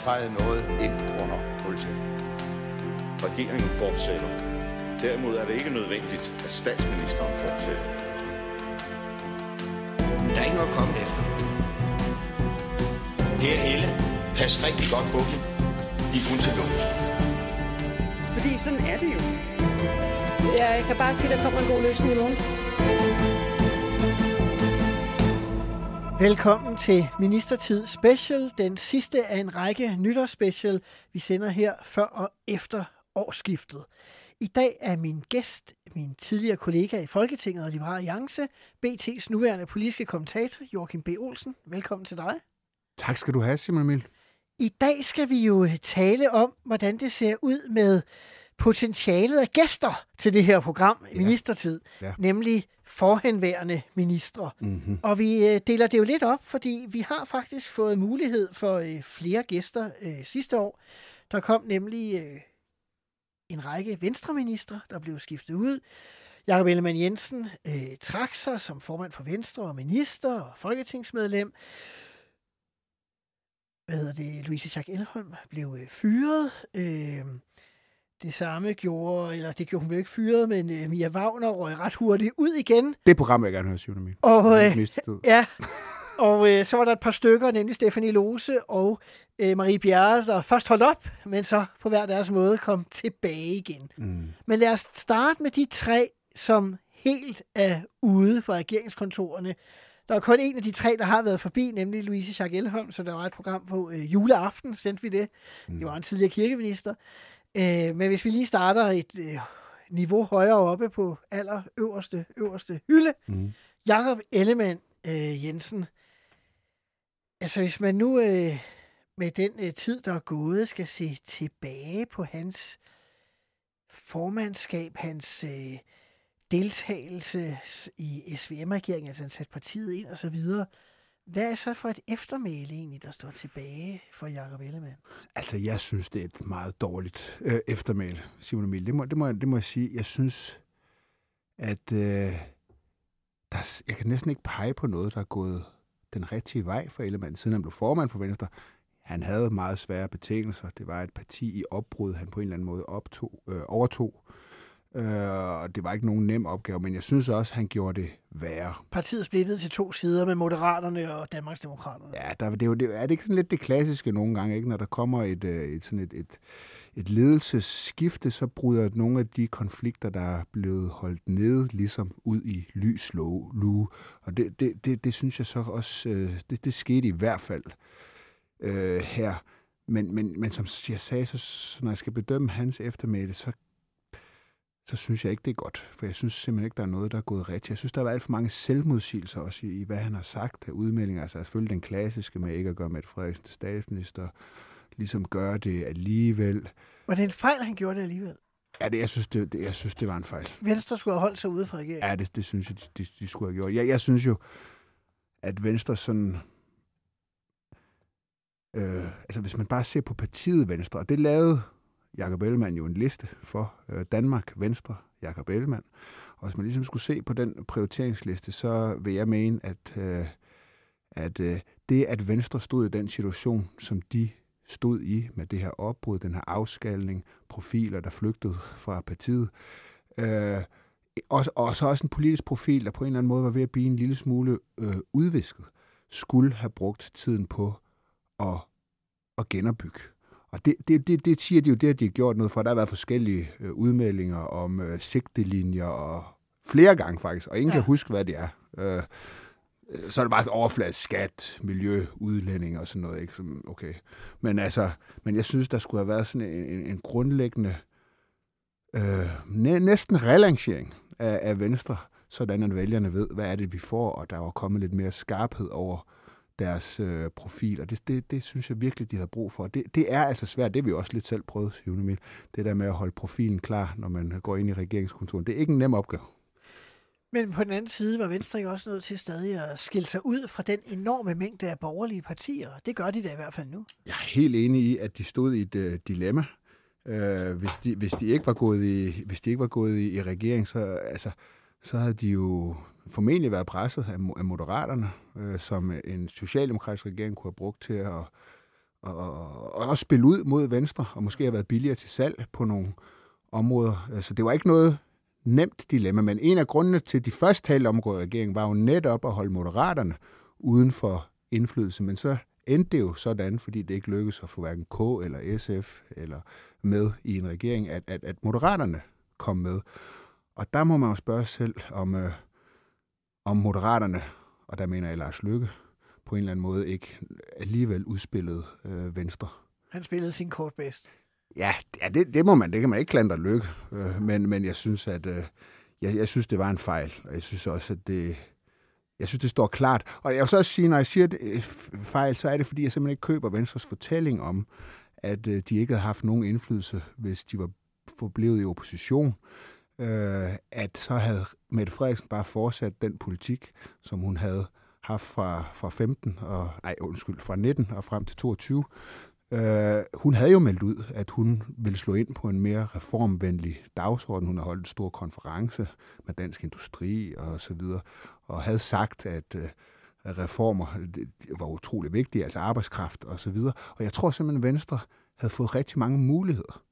fejet noget ind under politiet. Regeringen fortsætter. Derimod er det ikke nødvendigt, at statsministeren fortsætter. Der er ikke noget at komme efter. Per Helle, pas rigtig godt på dem. De er kun til lås. Fordi sådan er det jo. Jeg kan bare sige, at der kommer en god løsning i morgen. Velkommen til Ministertid Special, den sidste af en række nytårsspecial, vi sender her før og efter årsskiftet. I dag er min gæst, min tidligere kollega i Folketinget og Liberale Alliance, BT's nuværende politiske kommentator, Joachim B. Olsen. Velkommen til dig. Tak skal du have, Simon Emil. I dag skal vi jo tale om, hvordan det ser ud med potentialet af gæster til det her program, ja. Ministertid, ja. nemlig forhenværende ministre. Mm-hmm. Og vi øh, deler det jo lidt op, fordi vi har faktisk fået mulighed for øh, flere gæster øh, sidste år. Der kom nemlig øh, en række venstreministre, der blev skiftet ud. Jakob Ellemann Jensen øh, trak sig som formand for Venstre og minister og folketingsmedlem. Hvad hedder det? Louise Schack Elholm blev øh, fyret. Øh, det samme gjorde, eller det gjorde hun blev ikke fyret, men øh, Mia Wagner røg ret hurtigt ud igen. Det program jeg gerne høre, Simon Emil. Og, øh, ja, og øh, så var der et par stykker, nemlig Stefanie Lose og øh, Marie Bjerre, der først holdt op, men så på hver deres måde kom tilbage igen. Mm. Men lad os starte med de tre, som helt er ude fra regeringskontorene. Der er kun en af de tre, der har været forbi, nemlig Louise Schack Elholm, så der var et program på øh, juleaften, sendte vi det. Mm. Det var en tidligere kirkeminister. Øh, men hvis vi lige starter et øh, niveau højere oppe på aller øverste, øverste hylde. Mm. Jakob Ellemann øh, Jensen. Altså hvis man nu øh, med den øh, tid, der er gået, skal se tilbage på hans formandskab, hans øh, deltagelse i SVM-regeringen, altså han satte partiet ind og så videre. Hvad er så for et eftermæle egentlig, der står tilbage for Jacob Ellemann? Altså, jeg synes, det er et meget dårligt øh, eftermæle, Simon Emil. Det må, det, må, det må jeg sige. Jeg synes, at øh, der, jeg kan næsten ikke pege på noget, der er gået den rigtige vej for Ellemann, siden han blev formand for Venstre. Han havde meget svære betingelser. Det var et parti i opbrud, han på en eller anden måde optog, øh, overtog. Øh, og det var ikke nogen nem opgave, men jeg synes også, han gjorde det værre. Partiet splittet til to sider med Moderaterne og Danmarksdemokraterne. Ja, der, det er, jo, det, er det ikke sådan lidt det klassiske nogle gange, ikke? når der kommer et, øh, et, sådan et, et, et ledelsesskifte, så bryder nogle af de konflikter, der er blevet holdt nede, ligesom ud i lys lue. Og det, det, det, det synes jeg så også, øh, det, det skete i hvert fald øh, her. Men, men, men som jeg sagde, så, når jeg skal bedømme hans eftermæle, så så synes jeg ikke, det er godt. For jeg synes simpelthen ikke, der er noget, der er gået rigtigt. Jeg synes, der er alt for mange selvmodsigelser også i, i hvad han har sagt af udmeldinger. Altså selvfølgelig den klassiske med ikke at gøre Mette Frederiksen til statsminister, ligesom gøre det alligevel. Var det en fejl, han gjorde det alligevel? Ja, det, jeg, synes, det, det, jeg synes, det var en fejl. Venstre skulle have holdt sig ude fra regeringen? Ja, det, det synes jeg, de, de, de skulle have gjort. Jeg, jeg synes jo, at Venstre sådan... Øh, altså, hvis man bare ser på partiet Venstre, og det lavede Jakob Ellemann jo en liste for øh, Danmark, Venstre, Jakob Ellemann. Og hvis man ligesom skulle se på den prioriteringsliste, så vil jeg mene, at, øh, at øh, det, at Venstre stod i den situation, som de stod i med det her opbrud, den her afskalning, profiler, der flygtede fra partiet, øh, og, og så også en politisk profil, der på en eller anden måde var ved at blive en lille smule øh, udvisket, skulle have brugt tiden på at, at genopbygge og det, det, det, det siger de jo, det har de gjort noget for. Der har været forskellige øh, udmeldinger om øh, sigtelinjer og flere gange faktisk, og ingen ja. kan huske, hvad det er. Øh, så er det bare overfladisk skat, miljø, udlænding og sådan noget. Ikke? Som, okay. Men altså, men jeg synes, der skulle have været sådan en, en, en grundlæggende øh, næ, næsten relancering af, af Venstre, sådan at vælgerne ved, hvad er det, vi får, og der var kommet lidt mere skarphed over deres øh, profil, og det, det, det synes jeg virkelig, de havde brug for. Det, det er altså svært, det har vi også lidt selv prøvet, Signe Emil, det der med at holde profilen klar, når man går ind i regeringskontoren. Det er ikke en nem opgave. Men på den anden side var Venstre ikke også nødt til stadig at skille sig ud fra den enorme mængde af borgerlige partier. Det gør de da i hvert fald nu. Jeg er helt enig i, at de stod i et uh, dilemma. Uh, hvis, de, hvis, de ikke var gået i, hvis de ikke var gået i, i regering, så, altså, så havde de jo formentlig været presset af, af moderaterne, øh, som en socialdemokratisk regering kunne have brugt til at, og, og, også spille ud mod Venstre, og måske have været billigere til salg på nogle områder. Så det var ikke noget nemt dilemma, men en af grundene til, at de først talte om at regeringen, var jo netop at holde moderaterne uden for indflydelse. Men så endte det jo sådan, fordi det ikke lykkedes at få hverken K eller SF eller med i en regering, at, at, at moderaterne kom med. Og der må man jo spørge selv, om, øh, om moderaterne, og der mener jeg Lars Lykke, på en eller anden måde ikke alligevel udspillede øh, Venstre. Han spillede sin kort bedst. Ja, ja det, det må man. Det kan man ikke klandre Lykke. Øh, men, men jeg synes, at øh, jeg, jeg synes, det var en fejl. Og jeg synes også, at det, jeg synes, det står klart. Og jeg vil så også sige, når jeg siger det, øh, fejl, så er det, fordi jeg simpelthen ikke køber Venstres fortælling om, at øh, de ikke havde haft nogen indflydelse, hvis de var forblevet i opposition. Øh, at så havde Mette Frederiksen bare fortsat den politik, som hun havde haft fra, fra 15 og, nej, undskyld, fra 19 og frem til 22. Øh, hun havde jo meldt ud, at hun ville slå ind på en mere reformvenlig dagsorden. Hun har holdt en stor konference med Dansk Industri og så videre, og havde sagt, at øh, reformer det var utrolig vigtige, altså arbejdskraft og så videre. Og jeg tror simpelthen, at Venstre havde fået rigtig mange muligheder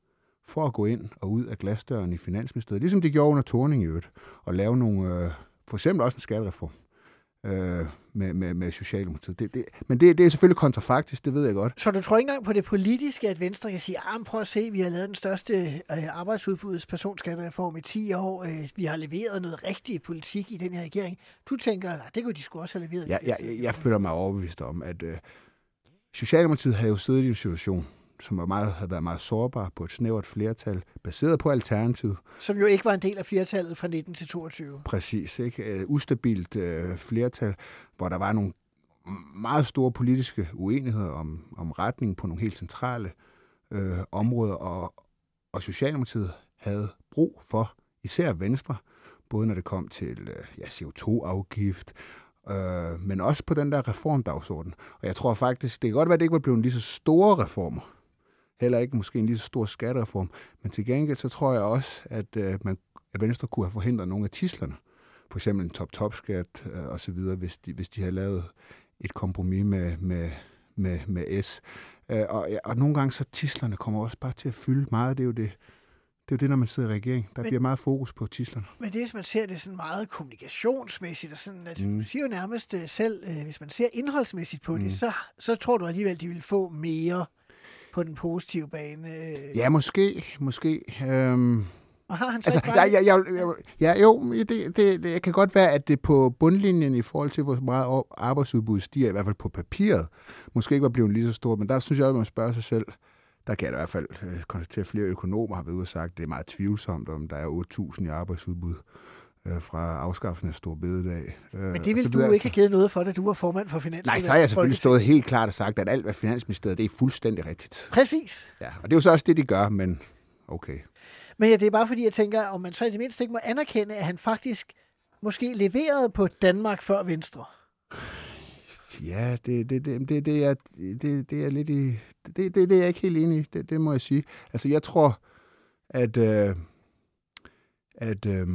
for at gå ind og ud af glasdøren i Finansministeriet, ligesom de gjorde under Torning i øvrigt, og lave nogle, øh, for eksempel også en skattereform øh, med, med, med Socialdemokratiet. Det, det, men det, det er selvfølgelig kontrafaktisk, det ved jeg godt. Så du tror ikke engang på det politiske, at Venstre kan sige, ah, prøv at se, vi har lavet den største øh, arbejdsudbuds personskattereform i 10 år. Øh, vi har leveret noget rigtig politik i den her regering. Du tænker, at det kunne de sgu også have leveret. det jeg, jeg, jeg føler mig overbevist om, at øh, Socialdemokratiet havde jo siddet i en situation, som var meget, havde været meget sårbar på et snævert flertal, baseret på alternativet. Som jo ikke var en del af flertallet fra 19 til 22. Præcis, ikke? Øh, ustabilt øh, flertal, hvor der var nogle meget store politiske uenigheder om, om retning på nogle helt centrale øh, områder, og, og Socialdemokratiet havde brug for, især Venstre, både når det kom til øh, ja, CO2-afgift, øh, men også på den der reformdagsorden. Og jeg tror faktisk, det kan godt være, at det ikke var blevet lige så store reformer, heller ikke måske en lige så stor skattereform, men til gengæld så tror jeg også, at, øh, man, at Venstre kunne have forhindret nogle af tislerne. For eksempel en top-top-skat øh, og så videre, hvis de, hvis de havde lavet et kompromis med, med, med, med S. Øh, og, og nogle gange så tislerne kommer også bare til at fylde meget. Det er jo det, det, er jo det når man sidder i regering. Der Men- bliver meget fokus på tislerne. Men det, hvis man ser det sådan meget kommunikationsmæssigt, og sådan, at Mm. du siger jo nærmest øh, selv, øh, hvis man ser indholdsmæssigt på. Mm. det, så, så tror du alligevel, de vil få mere på den positive bane. øh. Ja, måske. måske øhm, Og har han så Altså, ikke bare... jeg, jeg, jeg, ja, jo, det, det, det kan godt være, at det på bundlinjen i forhold til, hvor meget arbejdsudbud stiger, i hvert fald på papiret, måske ikke var blevet lige så stort, men der synes jeg, at man spørger sig selv, der kan jeg i hvert fald øh, konstatere, at flere økonomer har været ude og sagt, at det er meget tvivlsomt, om der er 8.000 i arbejdsudbud øh, fra afskaffelsen af stor bededag. Øh, Men det ville du jo ikke have givet noget for, da du var formand for Finansudvalget. Nej, så har jeg selvfølgelig stået helt klart og sagt, at alt, hvad Finansministeriet, det er fuldstændig rigtigt. Præcis. Ja, og det er jo så også det, de gør, men okay. Men ja, det er bare fordi, jeg tænker, om man så i det mindste ikke må anerkende, at han faktisk måske leverede på Danmark før Venstre. Ja, det, det, det, det, det, er, det, det er lidt i... Det, det, det er jeg ikke helt enig i, det, det må jeg sige. Altså, jeg tror, at... Øh, at øh,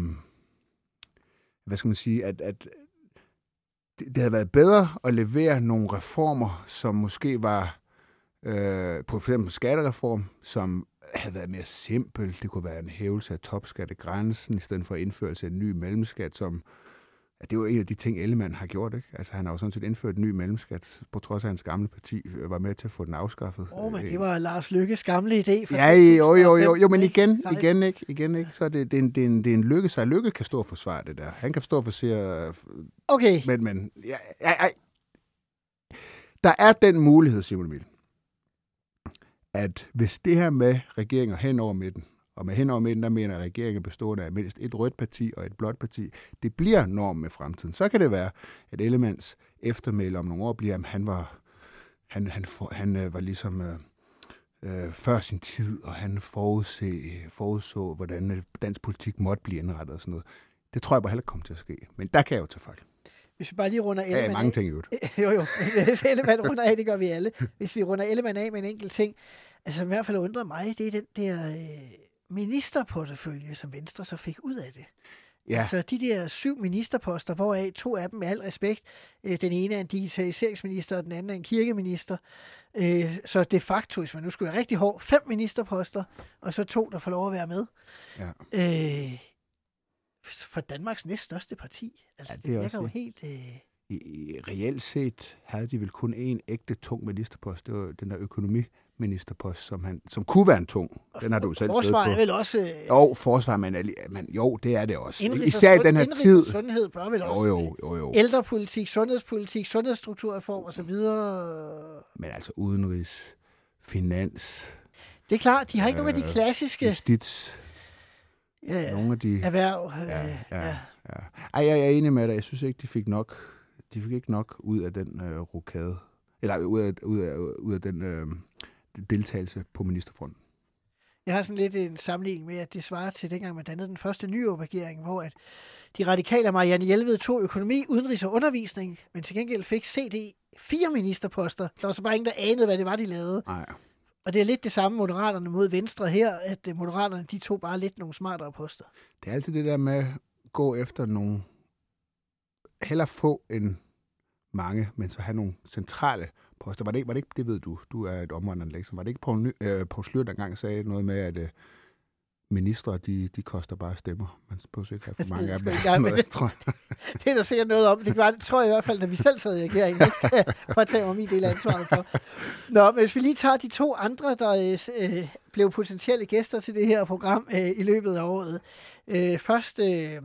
hvad skal man sige? At, at det, det havde været bedre at levere nogle reformer, som måske var øh, på for eksempel skattereform, som havde været mere simpel. Det kunne være en hævelse af topskattegrænsen, i stedet for indførelse af en ny mellemskat, som Ja, det jo en af de ting, Ellemann har gjort, ikke? Altså, han har jo sådan set indført en ny mellemskat, på trods af, at hans gamle parti øh, var med til at få den afskaffet. Åh, oh, men Øh, det var Lars Lykkes gamle idé. Fra Ja, jo, jo, jo, jo, men 2015, igen, 16. igen ikke, igen ikke, så det, det, er en, det, er en, det er en lykke, så lykke kan stå og forsvare det der. Han kan stå og forsvare, øh, Okay, men, men, ja, ja, ja. Der er den mulighed, Simon Emil, at hvis det her med regeringer hen over midten, og med hen over midten, der mener regeringen bestående af mindst et rødt parti og et blåt parti, det bliver normen med fremtiden. Så kan det være, at Elements eftermæle om nogle år bliver, at han var, han, han, for, han øh, var ligesom øh, øh, før sin tid, og han forudse, forudså, hvordan øh, dansk politik måtte blive indrettet og sådan noget. Det tror jeg bare heller ikke kommer til at ske. Men der kan jeg jo tage fejl. hvis vi bare lige runder Ja, Ellemann mange af. ting i øvrigt. jo, jo. Hvis Ellemann runder af, det gør vi alle. Hvis vi runder Ellemann af med en enkelt ting, altså i hvert fald undrer mig, det er den der øh, ministerportefølje, som Venstre så fik ud af det. Ja. Altså de der syv ministerposter, hvoraf to af dem med al respekt. Øh, den ene er en digitaliseringsminister, og den anden er en kirkeminister. Øh, så de facto, hvis man nu skulle være rigtig hård, fem ministerposter, og så to, der får lov at være med. Ja. Øh, for Danmarks næststørste parti. Altså, Ja, det er det også virker jo det. helt... Øh, I, reelt set havde de vel kun én ægte tung ministerpost. Det var den der økonomiministerpost, som, han, som kunne være en tung. Den har du selv Forsvar på. er vel også... Øh, Jo, forsvar, men, men jo, det er det også. indrigs- Især i den her tid. sundhed bør vel Jo, også... jo, jo, jo. Ældrepolitik, sundhedspolitik, sundhedsstrukturreform osv. Men altså udenrigs, finans, Det er klart, de har ikke nogen af de Øh, klassiske justits, ja, nogle af de... erhverv. Øh, Ja, ja, ja. ja. Ej, jeg er enig med dig. Jeg synes ikke, de fik nok, de fik ikke nok ud af den øh, rokade. Eller ud af, ud af, ud af den øh, deltagelse på ministerfronten. Jeg har sådan lidt en sammenligning med, at det svarer til dengang, man dannede den første nye regering, hvor at de radikale og Marianne Hjelved tog økonomi, udenrigs og undervisning, men til gengæld fik CD fire ministerposter. Der var så bare ingen, der anede, hvad det var, de lavede. Nej. Og det er lidt det samme Moderaterne mod Venstre her, at øh, Moderaterne de tog bare lidt nogle smartere poster. Det er altid det der med at gå efter nogle... Heller få end mange, men så have nogle centrale poster. Var det, ikke, var det ikke, det ved du, du er et omvandrende var det ikke Poul, Ny, øh, Poul Slyr, der engang sagde noget med, at øh, ministre, de, de koster bare stemmer. Man behøver ikke have for mange af dem. Det ikke engang, Noget, tror jeg. Det er der sikkert noget om. Det var, tror jeg i hvert fald, da vi selv sad i regeringen. Det skal jeg påtage mig min del af ansvaret for. Nå, men hvis vi lige tager de to andre, der øh, blev potentielle gæster til det her program øh, i løbet af året. Øh, først øh,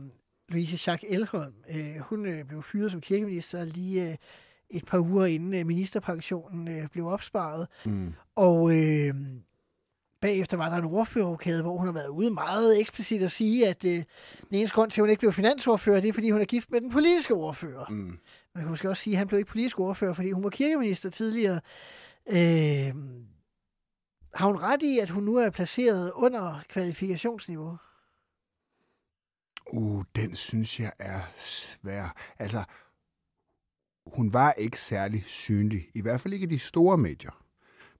Louise Schack Elholm. Øh, hun øh, blev fyret som kirkeminister lige øh, et par uger inden øh, ministerpensionen øh, blev opsparet. Mm. Og øh, bagefter var der en ordførerrokade, hvor hun har været ude meget eksplicit at sige, at øh, den eneste grund til, at hun ikke blev finansordfører, det er, fordi hun er gift med den politiske ordfører. Mm. Man kan måske også sige, at han blev ikke politisk ordfører, fordi hun var kirkeminister tidligere. Øh, har hun ret i, at hun nu er placeret under kvalifikationsniveau? Uh, den synes jeg er svær. Altså, hun var ikke særlig synlig. I hvert fald ikke i de store medier.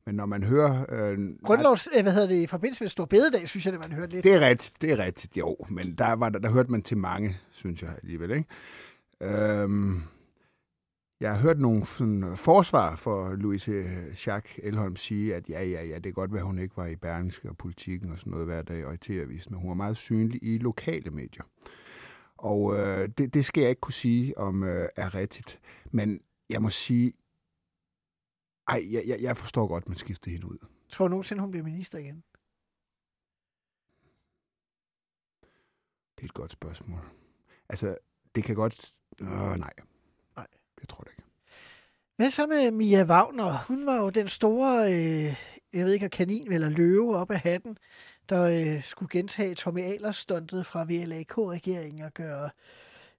Men når man hører... Øh, Grundlovs, øh, hvad hedder det, i forbindelse med Stor Bededag, synes jeg, det man hørte lidt. Det er rigtigt, det er rigtigt, jo. Men der, var, der, der hørte man til mange, synes jeg alligevel. Ikke? Øhm, jeg har hørt nogle sådan, forsvar for Louise Schack Elholm sige, at ja, ja, ja, det kan godt være, at hun ikke var i Berlingske og politikken og sådan noget hver dag og i TV-avisen, men hun var meget synlig i lokale medier. Og øh, det, det skal jeg ikke kunne sige, om øh, er rigtigt. Men jeg må sige, ej, jeg, jeg, jeg forstår godt, man skifter hende ud. Tror du nogensinde, hun bliver minister igen? Det er et godt spørgsmål. Altså, det kan godt... Øh, nej. Nej. Jeg tror det ikke. Hvad så med Mia Wagner? Hun var jo den store, øh, jeg ved ikke, kanin eller løve op af hatten, der øh, skulle gentage Tommy Ahlers stuntet fra VLAK-regeringen og gøre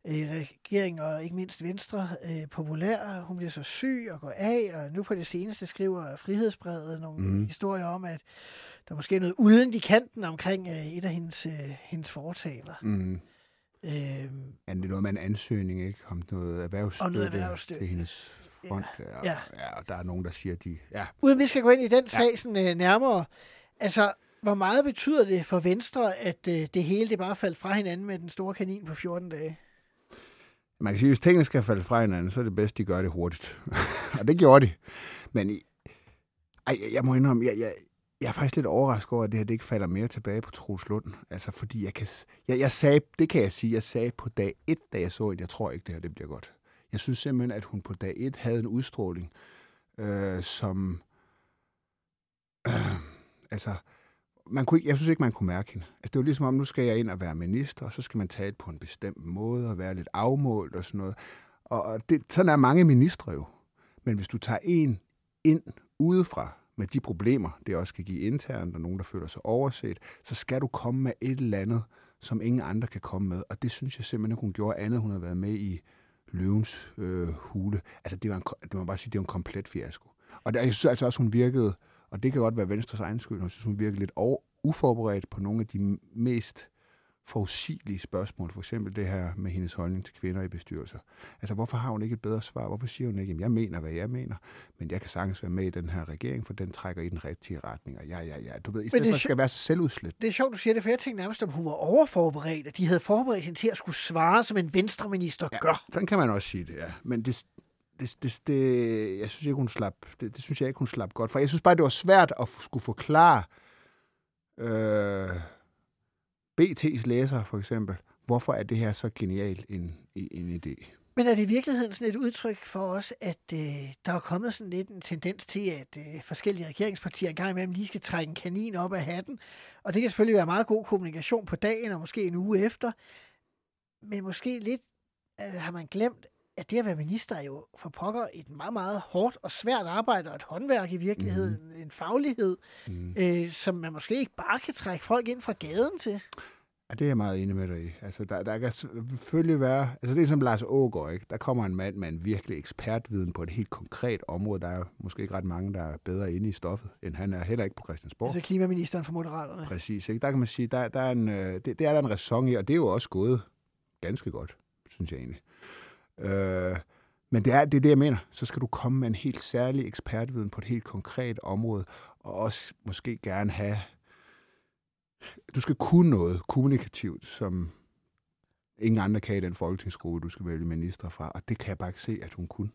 øh, regeringen og ikke mindst Venstre øh, populær. Hun bliver så syg og går af, og nu på det seneste skriver Frihedsbrevet nogle mm. historier om, at der måske er noget uden i kanten omkring øh, et af hendes, øh, hendes foretagender. Mm. Øh, Men det er noget med en ansøgning, ikke? Om noget erhvervsstøtte, Om noget erhvervsstøtte. til hendes fond. Ja. Ja. ja. og der er nogen, der siger, at de... Ja, Uden vi skal gå ind i den sag sådan, øh, nærmere, altså, hvor meget betyder det for Venstre, at øh, det hele det bare faldt fra hinanden med den store kanin på 14 dage? man kan sige, at hvis tingene skal falde fra hinanden, så er det bedst, de gør det hurtigt. og det gjorde de. Men i, ej, jeg må indrømme, jeg, jeg, jeg er faktisk lidt overrasket over, at det her det ikke falder mere tilbage på Troels Lund. Altså, fordi jeg kan... Jeg, jeg sagde, det kan jeg sige, jeg sagde på dag 1, da jeg så det, jeg tror ikke, det her det bliver godt. Jeg synes simpelthen, at hun på dag 1 havde en udstråling, øh, som... Øh, altså, man kunne jeg synes ikke, man kunne mærke hende. Altså, det var ligesom om, nu skal jeg ind og være minister, og så skal man tage det på en bestemt måde, og være lidt afmålt og sådan noget. Og, det, sådan er mange ministre jo. Men hvis du tager en ind udefra med de problemer, det også kan give internt, og nogen, der føler sig overset, så skal du komme med et eller andet, som ingen andre kan komme med. Og det synes jeg simpelthen, at hun gjorde andet. Hun har været med i løvens øh, hule. Altså, det var, en, det var bare sige, det var en komplet fiasko. Og der, jeg synes altså også, hun virkede, og det kan godt være Venstres egen skyld, jeg synes, hun virkede lidt over, uforberedt på nogle af de mest forudsigelige spørgsmål. For eksempel det her med hendes holdning til kvinder i bestyrelser. Altså, hvorfor har hun ikke et bedre svar? Hvorfor siger hun ikke, at jeg mener, hvad jeg mener, men jeg kan sagtens være med i den her regering, for den trækker i den rigtige retning. Og ja, ja, ja. Du ved, i stedet det for, skal være så selvudslet. Det er sjovt, du siger det, for jeg tænkte nærmest, at hun var overforberedt, at de havde forberedt hende til at skulle svare, som en venstreminister ja. gør. Sådan kan man også sige det, ja. Men det, det, det, det, jeg synes ikke, hun slap, det, det synes jeg ikke, hun slap godt. For jeg synes bare, det var svært at skulle forklare øh, BT's læser, for eksempel, hvorfor er det her så genial en, en idé. Men er det i virkeligheden sådan et udtryk for os, at øh, der er kommet sådan lidt en tendens til, at øh, forskellige regeringspartier engang imellem lige skal trække en kanin op af hatten? Og det kan selvfølgelig være meget god kommunikation på dagen, og måske en uge efter. Men måske lidt øh, har man glemt, at det at være minister er jo for pokker et meget, meget hårdt og svært arbejde, og et håndværk i virkeligheden, mm. en faglighed, mm. øh, som man måske ikke bare kan trække folk ind fra gaden til. Ja, det er jeg meget enig med dig i. Altså, der, der kan selvfølgelig være... Altså, det er som Lars Ågaard, ikke? Der kommer en mand med en virkelig ekspertviden på et helt konkret område. Der er måske ikke ret mange, der er bedre inde i stoffet, end han er heller ikke på Christiansborg. Altså klimaministeren for Moderaterne. Præcis, ikke? Der kan man sige, der, der er en, øh, det, det er der en ræson i, og det er jo også gået ganske godt, synes jeg egentlig. Øh, men det er, det er det, jeg mener. Så skal du komme med en helt særlig ekspertviden på et helt konkret område, og også måske gerne have... Du skal kunne noget kommunikativt, som ingen andre kan i den folketingsgruppe, du skal vælge minister fra, og det kan jeg bare ikke se, at hun kunne.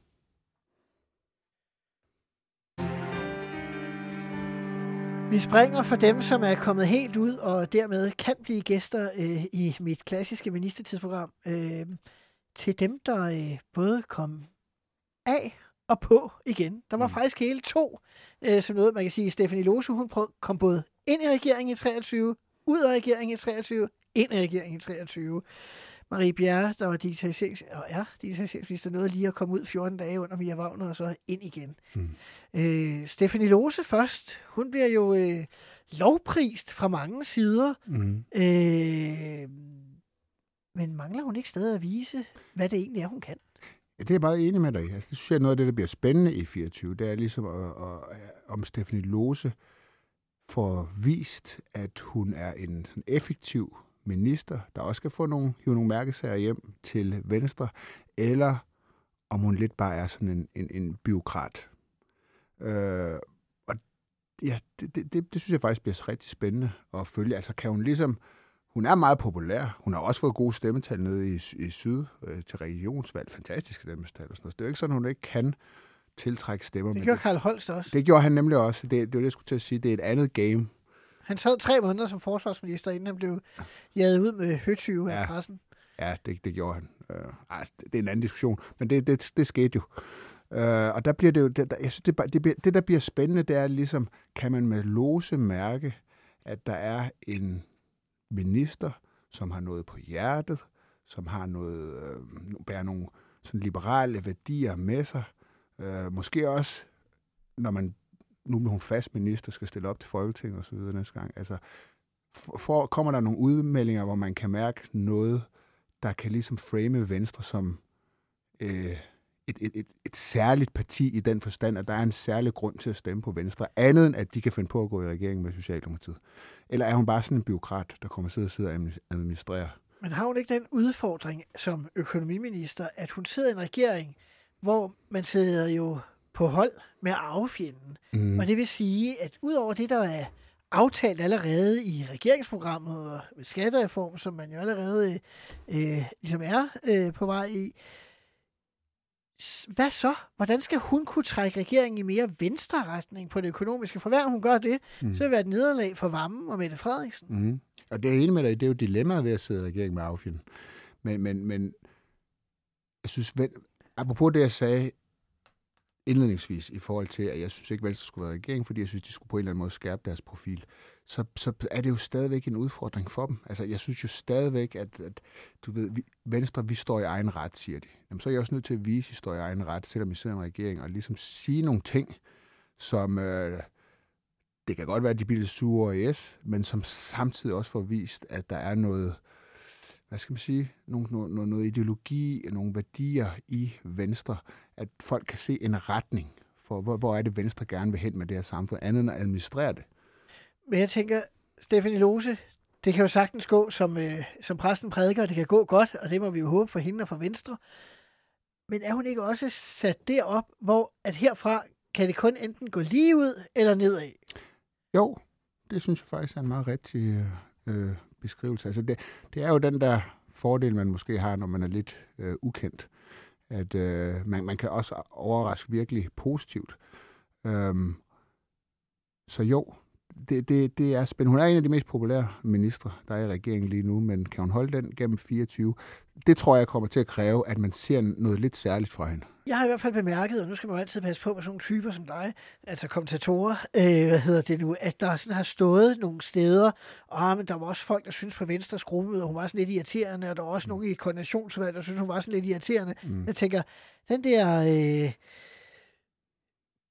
Vi springer for dem, som er kommet helt ud, og dermed kan blive gæster øh, i mit klassiske ministertidsprogram. Øh, til dem, der øh, både kom af og på igen. Der var mm. faktisk hele to, øh, som noget, man kan sige, Stefanie Lose, hun prøv, kom både ind i regeringen i 23, ud af regeringen i 23, ind i regeringen i 23. Marie Bjerre, der var digitaliserings- og er digitaliseringsminister, nåede lige at komme ud 14 dage under Mia Wagner, og så ind igen. Mm. Øh, Stefanie Lose først, hun bliver jo øh, lovprist fra mange sider. Mm. Øh, men mangler hun ikke stadig at vise, hvad det egentlig er, hun kan? Ja, det er jeg meget enig med dig i. Altså, det synes jeg er noget af det, der bliver spændende i 24. Det er ligesom, at, at, at, om Stephanie Lose får vist, at hun er en sådan effektiv minister, der også skal få nogle, hive nogle mærkesager hjem til Venstre, eller om hun lidt bare er sådan en, en, en byråkrat. Øh, og ja, det, det, det, det synes jeg faktisk bliver rigtig spændende at følge. Altså kan hun ligesom hun er meget populær. Hun har også fået gode stemmetal nede i, i syd øh, til regionsvalg. Fantastiske stemmetal og sådan noget. Det er jo ikke sådan, hun ikke kan tiltrække stemmer. Det gjorde Karl Holst også. Det gjorde han nemlig også. Det, det var det, jeg skulle til at sige. Det er et andet game. Han sad tre måneder som forsvarsminister, inden han blev jaget ud med høtyve af ja. pressen. Ja, det, det gjorde han. Uh, ej, det, er en anden diskussion, men det, det, det skete jo. Uh, og der bliver det jo, det, der, jeg synes, det, det, det, der bliver spændende, det er ligesom, kan man med lose mærke, at der er en minister, som har noget på hjertet, som har noget, øh, bærer nogle sådan liberale værdier med sig. Øh, måske også, når man nu med hun fast minister skal stille op til Folketinget og så videre næste gang. Altså, for, kommer der nogle udmeldinger, hvor man kan mærke noget, der kan ligesom frame Venstre som øh, et, et, et, et særligt parti i den forstand, at der er en særlig grund til at stemme på Venstre, andet end at de kan finde på at gå i regering med Socialdemokratiet. Eller er hun bare sådan en byråkrat, der kommer til at sidde og administrere? Men har hun ikke den udfordring som økonomiminister, at hun sidder i en regering, hvor man sidder jo på hold med arvefjenden. Mm. Og det vil sige, at udover det, der er aftalt allerede i regeringsprogrammet og med skattereform, som man jo allerede øh, ligesom er øh, på vej i, hvad så? Hvordan skal hun kunne trække regeringen i mere venstre retning på det økonomiske? For hver hun gør det, mm. så vil det være et nederlag for Vammen og Mette Frederiksen. Mm. Og det er enig med dig, det er jo dilemmaet ved at sidde i regering med affjend. Men, men, men jeg synes, apropos det, jeg sagde indledningsvis i forhold til, at jeg synes ikke, Venstre skulle være regering, fordi jeg synes, de skulle på en eller anden måde skærpe deres profil så, så er det jo stadigvæk en udfordring for dem. Altså, jeg synes jo stadigvæk, at, at du ved, vi, Venstre, vi står i egen ret, siger de. Jamen, så er jeg også nødt til at vise, at I står i egen ret, selvom I sidder i en regering, og ligesom sige nogle ting, som, øh, det kan godt være, at de bliver sure og S, men som samtidig også får vist, at der er noget, hvad skal man sige, nogle, noget, noget ideologi, nogle værdier i Venstre, at folk kan se en retning for, hvor, hvor er det Venstre gerne vil hen med det her samfund, andet end at administrere det. Men jeg tænker, Stefanie Lose, Det kan jo sagtens gå, som, øh, som præsten prædiker, det kan gå godt, og det må vi jo håbe for hende og for Venstre. Men er hun ikke også sat derop, hvor at herfra kan det kun enten gå lige ud eller nedad? Jo, det synes jeg faktisk er en meget rigtig øh, øh beskrivelse. Altså det, det er jo den der fordel, man måske har, når man er lidt øh, ukendt. At øh, man, man kan også overraske virkelig positivt. Øhm, så jo, det, det, det er spændende. Hun er en af de mest populære ministre, der er i regeringen lige nu, men kan hun holde den gennem 24? Det tror jeg kommer til at kræve, at man ser noget lidt særligt fra hende. Jeg har i hvert fald bemærket, og nu skal man jo altid passe på med sådan nogle typer som dig, altså kommentatorer, øh, hvad hedder det nu, at der sådan har stået nogle steder, og ah, men der var også folk, der synes på Venstres gruppemøde, hun var sådan lidt irriterende, og der var også nogle i koordinationsudvalget, der synes, hun var sådan lidt irriterende. Mm. Jeg tænker, den der... Øh,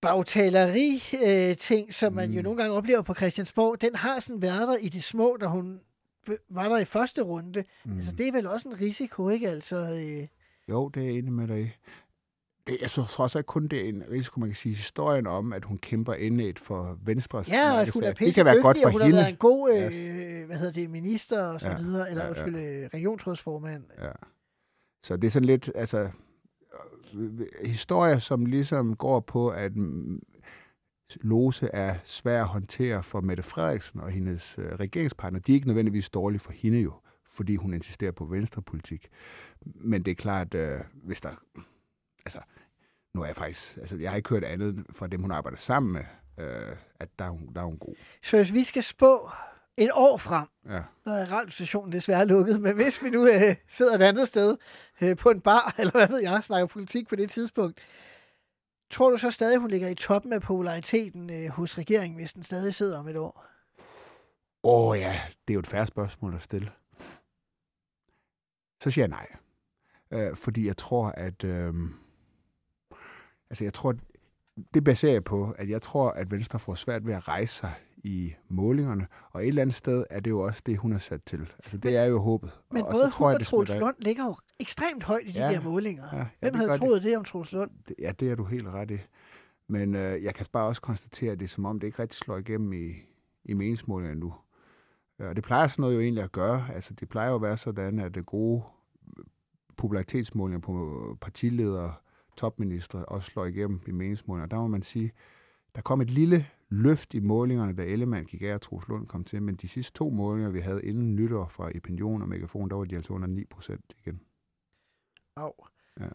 bagtaleri-ting, øh, som man mm. jo nogle gange oplever på Christiansborg, den har sådan været der i det små, da hun var der i første runde. Mm. Altså, det er vel også en risiko, ikke? Altså, øh... Jo, det er jeg enig med dig i. Jeg tror også ikke kun, det er en risiko, man kan sige, historien om, at hun kæmper indet for Venstres Ja, og at hun er pisse det kan være godt for og hun hende. har været en god øh, hvad hedder det, minister og så ja, videre, eller ja, ja. undskyld, øh, regionsrådsformand. Ja. Så det er sådan lidt, altså, historier, som ligesom går på, at Lose er svær at håndtere for Mette Frederiksen og hendes øh, regeringspartner. De er ikke nødvendigvis dårlige for hende jo, fordi hun insisterer på venstrepolitik. Men det er klart, øh, hvis der... Altså, nu er jeg faktisk... Altså, jeg har ikke hørt andet fra dem, hun arbejder sammen med, øh, at der er, hun, der er hun god. Så hvis vi skal spå et år frem, ja. der er radiostationen desværre lukket, men hvis vi nu øh, sidder et andet sted øh, på en bar, eller hvad ved jeg, snakker politik på det tidspunkt, tror du så stadig, hun ligger i toppen af populariteten øh, hos regeringen, hvis den stadig sidder om et år? Åh oh, ja, det er jo et færre spørgsmål at stille. Så siger jeg nej. Øh, fordi jeg tror, at... Øh, altså jeg tror, det baserer jeg på, at jeg tror, at Venstre får svært ved at rejse sig i målingerne, og et eller andet sted er det jo også det, hun er sat til. Altså, det er jo håbet. Men og, både hun og Troels Lund ligger jo ekstremt højt i de ja, der målinger. Ja, ja, Hvem havde troet det. det om Troels Lund? Ja, det er du helt ret i. Men øh, jeg kan bare også konstatere, at det er som om, det ikke rigtig slår igennem i, i meningsmålingerne nu. Og det plejer sådan noget jo egentlig at gøre. Altså, det plejer jo at være sådan, at det gode popularitetsmålinger på partiledere, topminister også slår igennem i meningsmålingerne. Der må man sige, der kom et lille løft i målingerne, da Ellemann gik af og Troels Lund kom til, men de sidste to målinger, vi havde inden nytår fra Opinion og Megafon, der var de altså under 9 procent igen. Au. Ja.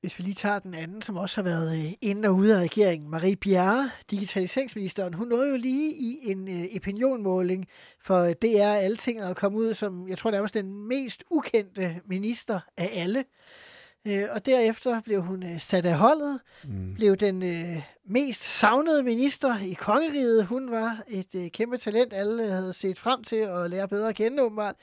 Hvis vi lige tager den anden, som også har været øh, inde og ude af regeringen, Marie Bjerre, digitaliseringsministeren, hun nåede jo lige i en øh, opinionmåling for DR Alting at komme ud som, jeg tror, det er også den mest ukendte minister af alle. Øh, og derefter blev hun øh, sat af holdet, mm. blev den øh, mest savnede minister i kongeriget. Hun var et øh, kæmpe talent, alle havde set frem til at lære bedre at kende, åbenbart.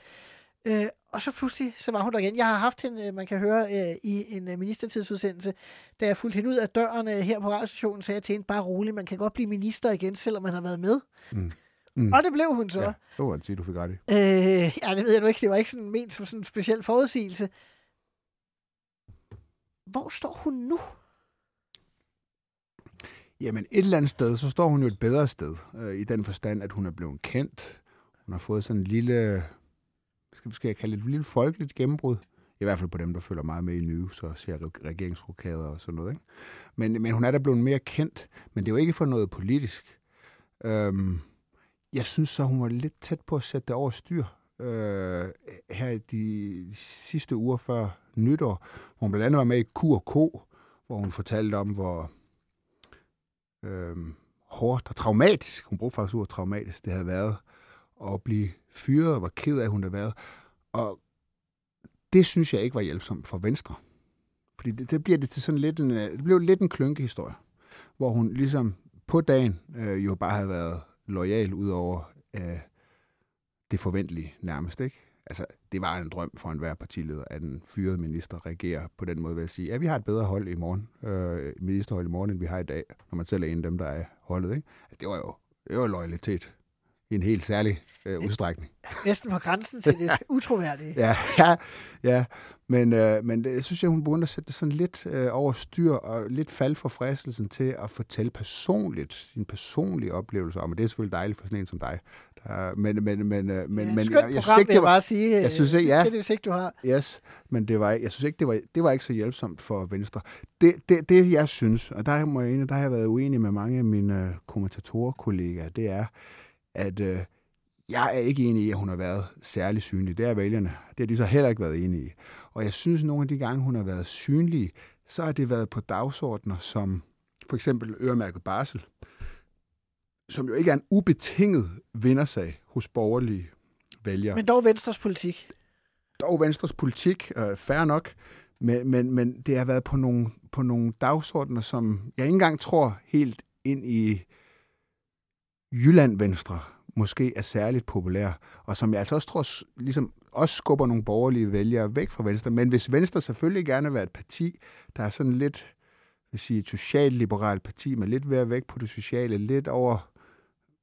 Øh, og så pludselig, så var hun der igen. Jeg har haft hende, øh, man kan høre, øh, i en øh, ministertidsudsendelse, da jeg fulgte hende ud af døren øh, her på radiostationen, sagde jeg til hende, bare roligt, man kan godt blive minister igen, selvom man har været med. Mm. Mm. Og det blev hun så. Ja, det var det, du fik ret i. Øh, ja, det ved jeg nu ikke. Det var ikke sådan ment som sådan en speciel forudsigelse. Hvor står hun nu? Jamen et eller andet sted, så står hun jo et bedre sted, øh, i den forstand, at hun er blevet kendt. Hun har fået sådan en lille, skal, skal jeg kalde det et lille folkeligt gennembrud. I hvert fald på dem, der følger meget med i nye, så ser regeringsrokader og sådan noget. Ikke? Men, men hun er da blevet mere kendt, men det er jo ikke for noget politisk. Øhm, jeg synes så, hun var lidt tæt på at sætte det over styr øh, her de sidste uger før nytår, hvor hun blandt andet var med i Q&K, hvor hun fortalte om, hvor øh, hårdt og traumatisk, hun brugte faktisk ordet traumatisk, det havde været at blive fyret, og hvor ked af hun havde været. Og det synes jeg ikke var hjælpsomt for Venstre. Fordi det, det bliver det til sådan lidt en, øh, det blev lidt en klynkehistorie, hvor hun ligesom på dagen øh, jo bare havde været lojal ud over øh, det forventelige nærmest, ikke? Altså, det var en drøm for enhver partileder, at en fyret minister reagerer på den måde ved at sige, ja, vi har et bedre hold i morgen, øh, ministerhold i morgen, end vi har i dag, når man selv er en af dem, der er holdet, ikke? Altså, det var jo det var loyalitet i en helt særlig øh, udstrækning. Næsten på grænsen til det utroværdige. ja, ja, ja, Men, øh, men jeg synes, at hun begyndte at sætte det sådan lidt øh, over styr, og lidt fald for fristelsen til at fortælle personligt, sin personlige oplevelser om, og det er selvfølgelig dejligt for sådan en som dig. Der, men, men, men, øh, men, ja, men jeg, jeg, synes ikke, det var, bare sige. jeg synes ikke- ja. Det er det, ikke, du har. Yes, men det var, jeg synes ikke, det var, det var ikke så hjælpsomt for Venstre. Det, det, det jeg synes, og der, må jeg, der har jeg været uenig med mange af mine øh, kommentatorkollegaer, det er, at øh, jeg er ikke enig i, at hun har været særlig synlig. Det er vælgerne. Det har de så heller ikke været enige i. Og jeg synes, nogle af de gange, hun har været synlig, så har det været på dagsordner som for eksempel øremærket barsel, som jo ikke er en ubetinget vindersag hos borgerlige vælgere Men dog Venstres politik. dog Venstres politik, øh, fair nok, men, men, men det har været på nogle, på nogle dagsordner, som jeg ikke engang tror helt ind i Jylland Venstre måske er særligt populær, og som jeg altså også tror ligesom også skubber nogle borgerlige vælgere væk fra Venstre. Men hvis Venstre selvfølgelig gerne vil være et parti, der er sådan lidt, vil sige, et socialliberalt parti, med lidt ved væk på det sociale, lidt over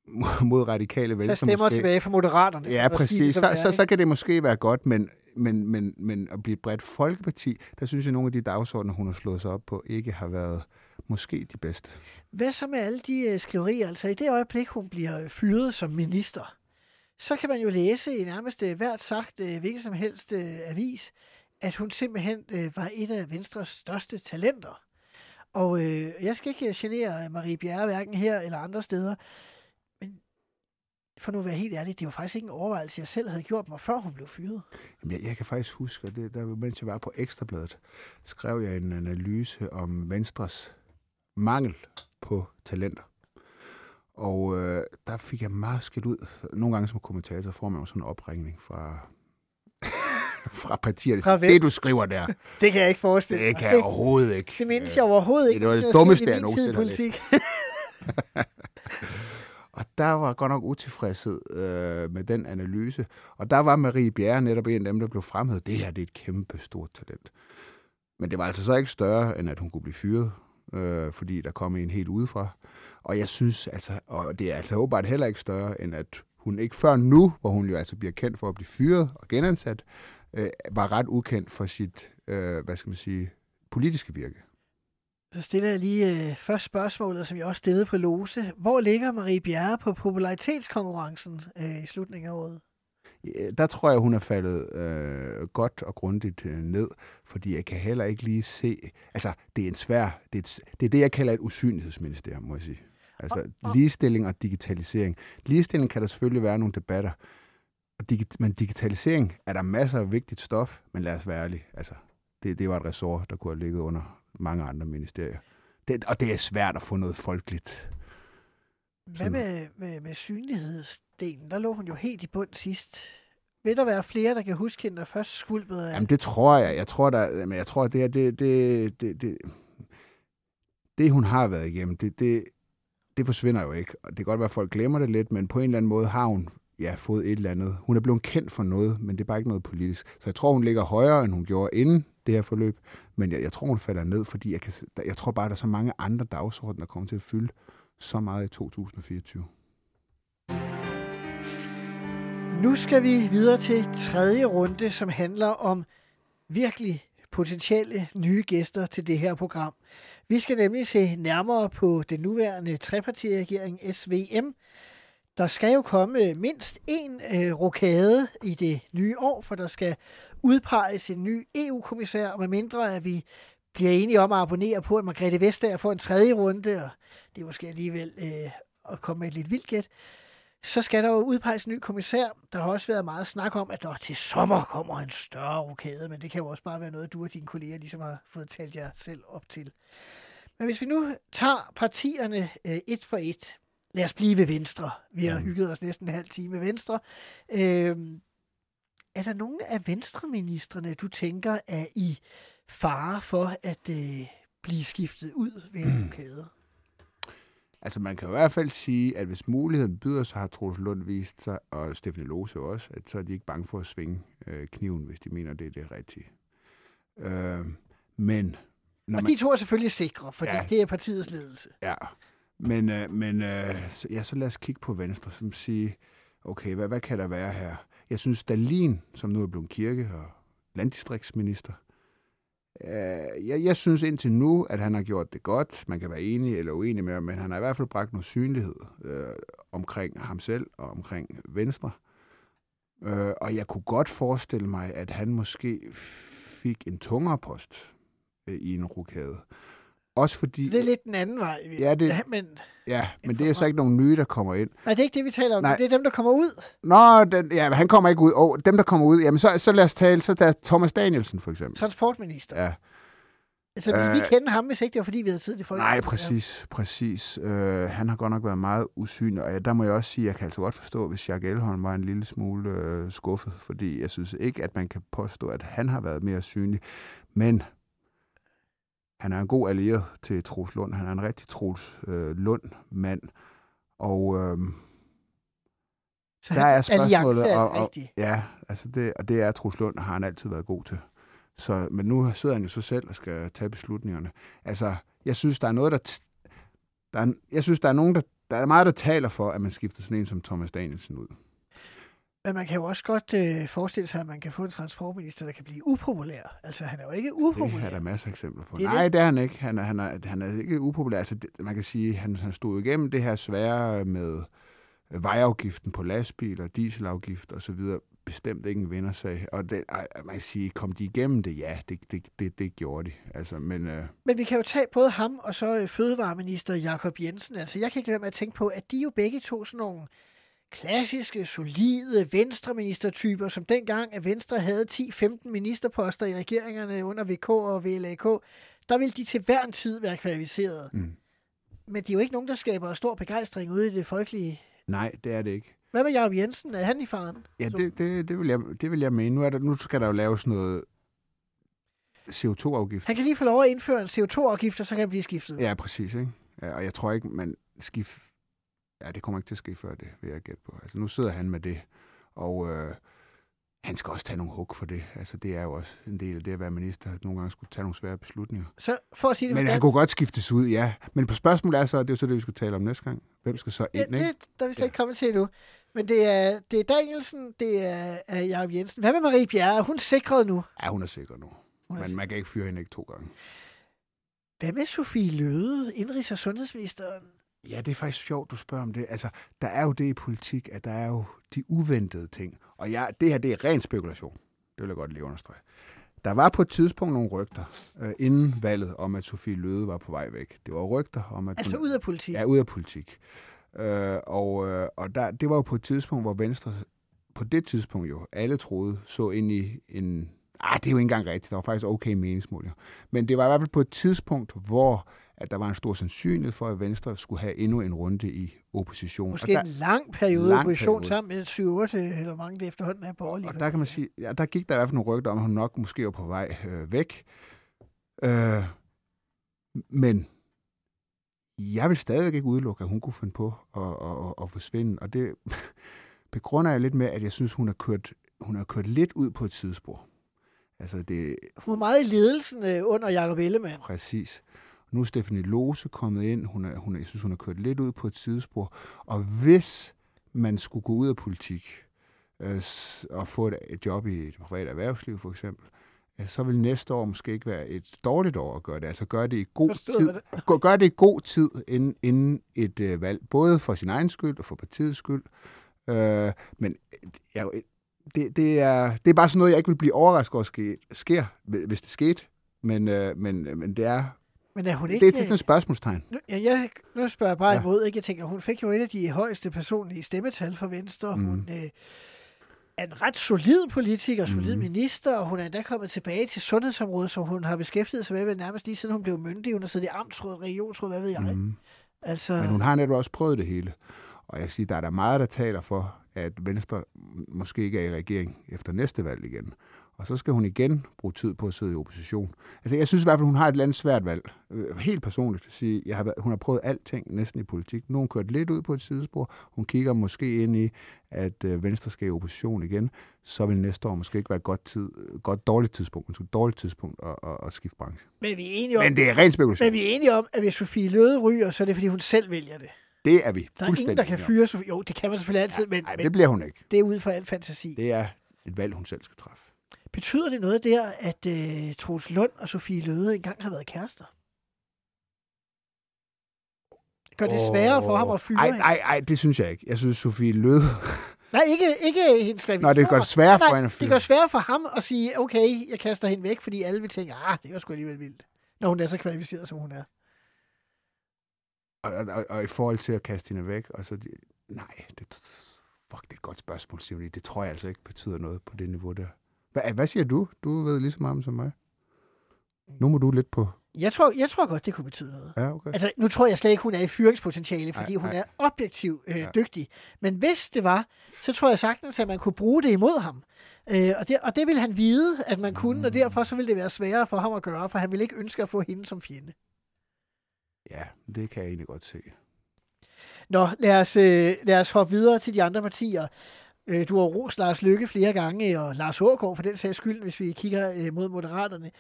mod radikale Så vælgere. stemmer måske. tilbage fra Moderaterne. Ja, for det, præcis. Så, så, så kan det måske være godt, men, men, men, men at blive et bredt folkeparti, der synes jeg, at nogle af de dagsordner, hun har slået sig op på, ikke har været måske de bedste. Hvad så med alle de øh, skriverier? Altså i det øjeblik, hun bliver øh, fyret som minister, så kan man jo læse i nærmest øh, hvert sagt, hvilket som helst avis, at hun simpelthen var et af Venstres største talenter. Og øh, jeg skal ikke genere Marie Bjerre, hverken her eller andre steder, men for nu at være helt ærlig, det var faktisk ikke en overvejelse, jeg selv havde gjort mig, før hun blev fyret. Jamen, jeg, jeg kan faktisk huske, at det, der, mens jeg var på Ekstrabladet, skrev jeg en analyse om Venstres mangel på talenter. Og øh, der fik jeg meget skidt ud. Nogle gange som kommentator får man jo sådan en opringning fra, fra partierne. Fra det, du skriver der, Det kan jeg ikke forestille det mig. kan jeg overhovedet ikke. det mindes jeg overhovedet ikke. det var det dummeste, jeg nogensinde politik. Og der var godt nok utilfredshed øh, med den analyse. Og der var Marie Bjerre netop en af dem, der blev fremhævet. Det her det er et kæmpe stort talent. Men det var altså så ikke større, end at hun kunne blive fyret, øh, fordi der kom en helt udefra. Og jeg synes altså, og det er altså åbenbart heller ikke større, end at hun ikke før nu, hvor hun jo altså bliver kendt for at blive fyret og genansat, øh, var ret ukendt for sit, øh, hvad skal man sige, politiske virke. Så stiller jeg lige øh, først spørgsmålet, som jeg også stillede på Lose. Hvor ligger Marie Bjerre på popularitetskonkurrencen øh, i slutningen af året? Der tror jeg, hun er faldet øh, godt og grundigt øh, ned, fordi jeg kan heller ikke lige se... Altså, det er en svær... Det er, et, det, er det, jeg kalder et usynlighedsministerium, må jeg sige. Altså, Og- og- ligestilling og digitalisering. Ligestilling kan der selvfølgelig være nogle debatter, og digi- men digitalisering er der masser af vigtigt stof, men lad os være ærlige. Altså, det, det var et ressort, der kunne have ligget under mange andre ministerier. Det, og det er svært at få noget folkeligt. Hvad med, med, med synlighedsdelen? Der lå hun jo helt i bund sidst. Vil der være flere, der kan huske hende, der først skvulpede af? Jamen, det tror jeg. Jeg tror, der, men jeg tror, det er det, det, det, det, det, hun har været igennem, det, det, det forsvinder jo ikke. Og det kan godt være, at folk glemmer det lidt, men på en eller anden måde har hun ja, fået et eller andet. Hun er blevet kendt for noget, men det er bare ikke noget politisk. Så jeg tror, hun ligger højere, end hun gjorde inden det her forløb. Men jeg, jeg tror, hun falder ned, fordi jeg, kan, jeg tror bare, der er så mange andre dagsordner, der kommer til at fylde så meget i 2024. Nu skal vi videre til tredje runde, som handler om virkelig potentielle nye gæster til det her program. Vi skal nemlig se nærmere på den nuværende trepartiregering SVM. Der skal jo komme mindst en øh, rokade i det nye år, for der skal udpeges en ny EU-kommissær, og med mindre at vi bliver enige om at abonnere på, at Margrethe Vestager får en tredje runde, og det er måske alligevel øh, at komme med et lidt vildt gæt, så skal der jo udpeges en ny kommissær. Der har også været meget snak om, at der til sommer kommer en større rokade, men det kan jo også bare være noget, du og dine kolleger ligesom har fået talt jer selv op til. Men hvis vi nu tager partierne øh, et for et, lad os blive ved Venstre. Vi har hygget os næsten en halv time med Venstre. Øh, er der nogen af venstreministerne, du tænker er i fare for at øh, blive skiftet ud ved en rokade? Altså, man kan i hvert fald sige, at hvis muligheden byder sig, har Troels Lund vist sig, og Stefanie Lose også, at så er de ikke bange for at svinge øh, kniven, hvis de mener, det er det rigtige. Øh, men... Når Og de to er selvfølgelig sikre, fordi ja. Det er partiets ledelse. Ja, men, øh, men øh, så, ja, så lad os kigge på Venstre, som sige, okay, hvad, hvad kan der være her? Jeg synes, Stalin, som nu er blevet kirke og landdistriktsminister. Øh, jeg, jeg synes indtil nu, at han har gjort det godt. Man kan være enig eller uenig med ham, men han har i hvert fald bragt noget synlighed øh, omkring ham selv og omkring Venstre. Øh, og jeg kunne godt forestille mig, at han måske fik en tungere post øh, i en rokade. Også fordi... Det er lidt den anden vej. Ja, det- Ja, men Ja, men det er så ikke nogen nye, der kommer ind. nej, det er ikke det, vi taler om. Nej. Det er dem, der kommer ud. Nå, den, ja, han kommer ikke ud. Oh, dem, der kommer ud, jamen så, så lad os tale, så der er Thomas Danielsen for eksempel. Transportminister. Ja, Altså, øh, vi Øh, kende ham, hvis ikke det var, fordi vi havde tid til folk. nej, præcis, præcis. Øh, han har godt nok været meget usynlig, og ja, der må jeg også sige, at jeg kan altså godt forstå, hvis Jacques Elholm var en lille smule øh, skuffet, fordi jeg synes ikke, at man kan påstå, at han har været mere synlig. Men han er en god allieret til Troels Lund. Han er en rigtig Troels øh, Lund-mand. Og øh, Så der er spørgsmålet, er og- og-. Ja, altså det, og det er Troels Lund, har han altid været god til. Så, men nu sidder han jo så selv og skal tage beslutningerne. Altså, jeg synes, der er noget, der... Der er, jeg synes, der er nogen, der... Der er meget, der taler for, at man skifter sådan en som Thomas Danielsen ud. Men man kan jo også godt øh, forestille sig, at man kan få en transportminister, der kan blive upopulær. Altså, han er jo ikke Det upopulær. er der masser af eksempler på. Det Nej, det er han ikke. Han er, han er, han er ikke upopulær. Altså, det, man kan sige, han, han stod igennem det her svære med vejafgiften på lastbiler, dieselafgift og så videre. Bestemt ikke en vindersag. Og det, man kan sige, kom de igennem det? Ja, det, det, det, det gjorde de. Altså, men øh, Men vi kan jo tage både ham og så øh, fødevareminister Jakob Jensen. Altså, jeg kan ikke lade være med at tænke på, at de jo begge to sådan nogle klassiske, solide venstreministertyper, som dengang, at Venstre havde 10-15 ministerposter i regeringerne under VK og VLAK, der ville de til hver en tid være kvalificerede. Mm. Men de er jo ikke nogen, der skaber stor begejstring ude i det folkelige. nej, det er det ikke. Hvad med Jacob Jensen? Er han i faren? Ja, det, det, det, vil jeg, det vil jeg mene. Nu, er der, nu skal der jo laves noget CO2-afgift. Han kan lige få lov at indføre en CO2-afgift, og så kan han blive skiftet. Ja, præcis. Ikke? Ja, og jeg tror ikke, man skif... Ja, det kommer ikke til at ske før det, vil jeg gætte på. Altså, nu sidder han med det, og øh, han skal også tage nogle hug for det. Altså, det er jo også en del af det at være minister, at nogle gange skulle tage nogle svære beslutninger. Så for at sige det Men han dansk- kunne godt skiftes ud, ja. Men på spørgsmålet er så, det er jo så det, vi skal tale om næste gang. Hvem skal så Ja, ind, ikke? det, der er vi slet Ja. ikke kommet til endnu. Men det er, det er Danielsen, det er, er Jacob Jensen. Hvad med Marie Bjerre? Er hun sikret nu? Ja, hun er sikker nu. Hun Men man kan ikke fyre hende ikke to gange. Hvad med Sofie Løde, indrigs- og sundhedsministeren? Ja, det er faktisk sjovt, du spørger om det. Altså, der er jo det i politik, at der er jo de uventede ting. Og ja, det her, det er ren spekulation. Det vil jeg godt lige understrege. Der var på et tidspunkt nogle rygter øh, inden valget om, at Sofie Løde var på vej væk. Det var rygter om, at Altså hun, ud af politik. Ja, ud af politik. Øh, og øh, og der, det var jo på et tidspunkt, hvor Venstre, på det tidspunkt jo, alle troede, så ind i en... Ah, det er jo ikke engang rigtigt. Der var faktisk okay meningsmålinger. Men det var i hvert fald på et tidspunkt, hvor at der var en stor sandsynlighed for, at Venstre skulle have endnu en runde i opposition. Måske og en der, lang periode lang opposition periode. sammen med 7-8, eller hvor mange det efterhånden er borgerlige. og der kan man sige, ja, der gik der i hvert fald nogle rygter om, at hun nok måske var på vej øh, væk. Øh, men jeg vil stadigvæk ikke udelukke, at hun kunne finde på at, at, at, at forsvinde. Og det begrunder jeg lidt med, at jeg synes, hun har kørt, hun har kørt lidt ud på et sidespor. Altså det Hun var meget i ledelsen øh, under Jacob Ellemann. præcis. Nu er Stephanie Lose kommet ind. Hun er, hun er, jeg synes, hun har kørt lidt ud på et sidespor. Og hvis man skulle gå ud af politik øh, og få et, et job i et privat erhvervsliv for eksempel, ja, så vil næste år måske ikke være et dårligt år at gøre det. Altså gøre det i god Forstået, tid. Gør, gør det i god tid inden, inden et øh, valg. Både for sin egen skyld og for partiets skyld. Øh, men øh, jeg, det, det, er, det er bare sådan noget, jeg ikke vil blive overrasket over ske, sker, hvis det skete. Men, øh, men, men det er, Men er hun det ikke... er sådan et spørgsmålstegn. Nu, ja, jeg, nu spørger jeg bare Ja. imod. Ikke? Jeg tænker, hun fik jo et af de højeste personlige stemmetal for Venstre. Mm. Hun øh, er en ret solid politiker, solid mm. minister, og hun er endda kommet tilbage til sundhedsområdet, som hun har beskæftiget sig med vel nærmest lige siden hun blev myndig. Hun har siddet i amtsråd, regionsråd, hvad ved jeg. Mm. Altså, Men hun har netop også prøvet det hele. Og jeg siger, der er der meget, der taler for, at Venstre måske ikke er i regering efter næste valg igen. Og så skal hun igen bruge tid på at sidde i opposition. Altså, jeg synes i hvert fald, hun har et eller andet svært valg. Øh, Helt personligt at sige, jeg har været, hun har prøvet alting næsten i politik. Nu hun kørt lidt ud på et sidespor. Hun kigger måske ind i, at øh, Venstre skal i opposition igen. Så vil næste år måske ikke være et godt, tid, godt dårligt tidspunkt, et dårligt tidspunkt at, at, at skifte branche. men vi er enige om, Men det er ren spekulation. men vi er enige om, at hvis Sofie Løde ryger, så er det, fordi hun selv vælger det. Det er vi Der er ingen, der kan fyre Sofie. Jo, det kan man selvfølgelig altid, men, Nej, men det bliver hun ikke. det er ud fra al fantasi. Det er et valg, hun selv skal træffe. Betyder det noget der, at øh, Troels Lund og Sofie Løde engang har været kærester? Gør det sværere for ham at fyre Nej, hende? nej, nej, det synes jeg ikke. Jeg synes, Sofie Løde... Nej, ikke, ikke hendes graviditet. Nå, det gør det sværere Nej, for hende at Det gør sværere for ham at sige, okay, jeg kaster hende væk, fordi alle vil tænke, ah, det var sgu alligevel vildt. Når hun er så kvalificeret, som hun er. Og, og, og, i forhold til at kaste hende væk, og så... Nej, det, fuck, det er et godt spørgsmål, Simon. Det tror jeg altså ikke betyder noget på det niveau der. Hvad, hvad siger du? Du ved lige så meget om som mig. Nu må du lidt på... Jeg tror, jeg tror godt, det kunne betyde noget. Ja, okay. Altså, nu tror jeg slet ikke, hun er i fyringspotentiale, fordi Nej, hun nej. er objektiv øh, Ja. dygtig. Men hvis det var, så tror jeg sagtens, at man kunne bruge det imod ham. Øh, og, det, og det vil han vide, at man kunne, og derfor så vil det være sværere for ham at gøre, for han vil ikke ønske at få hende som fjende. Ja, det kan jeg egentlig godt se. Nå, lad os, øh, lad os hoppe videre til de andre partier. Øh, du har rost Lars Lykke flere gange, og Lars Ågaard for den sags skyld, hvis vi kigger øh, mod Moderaterne.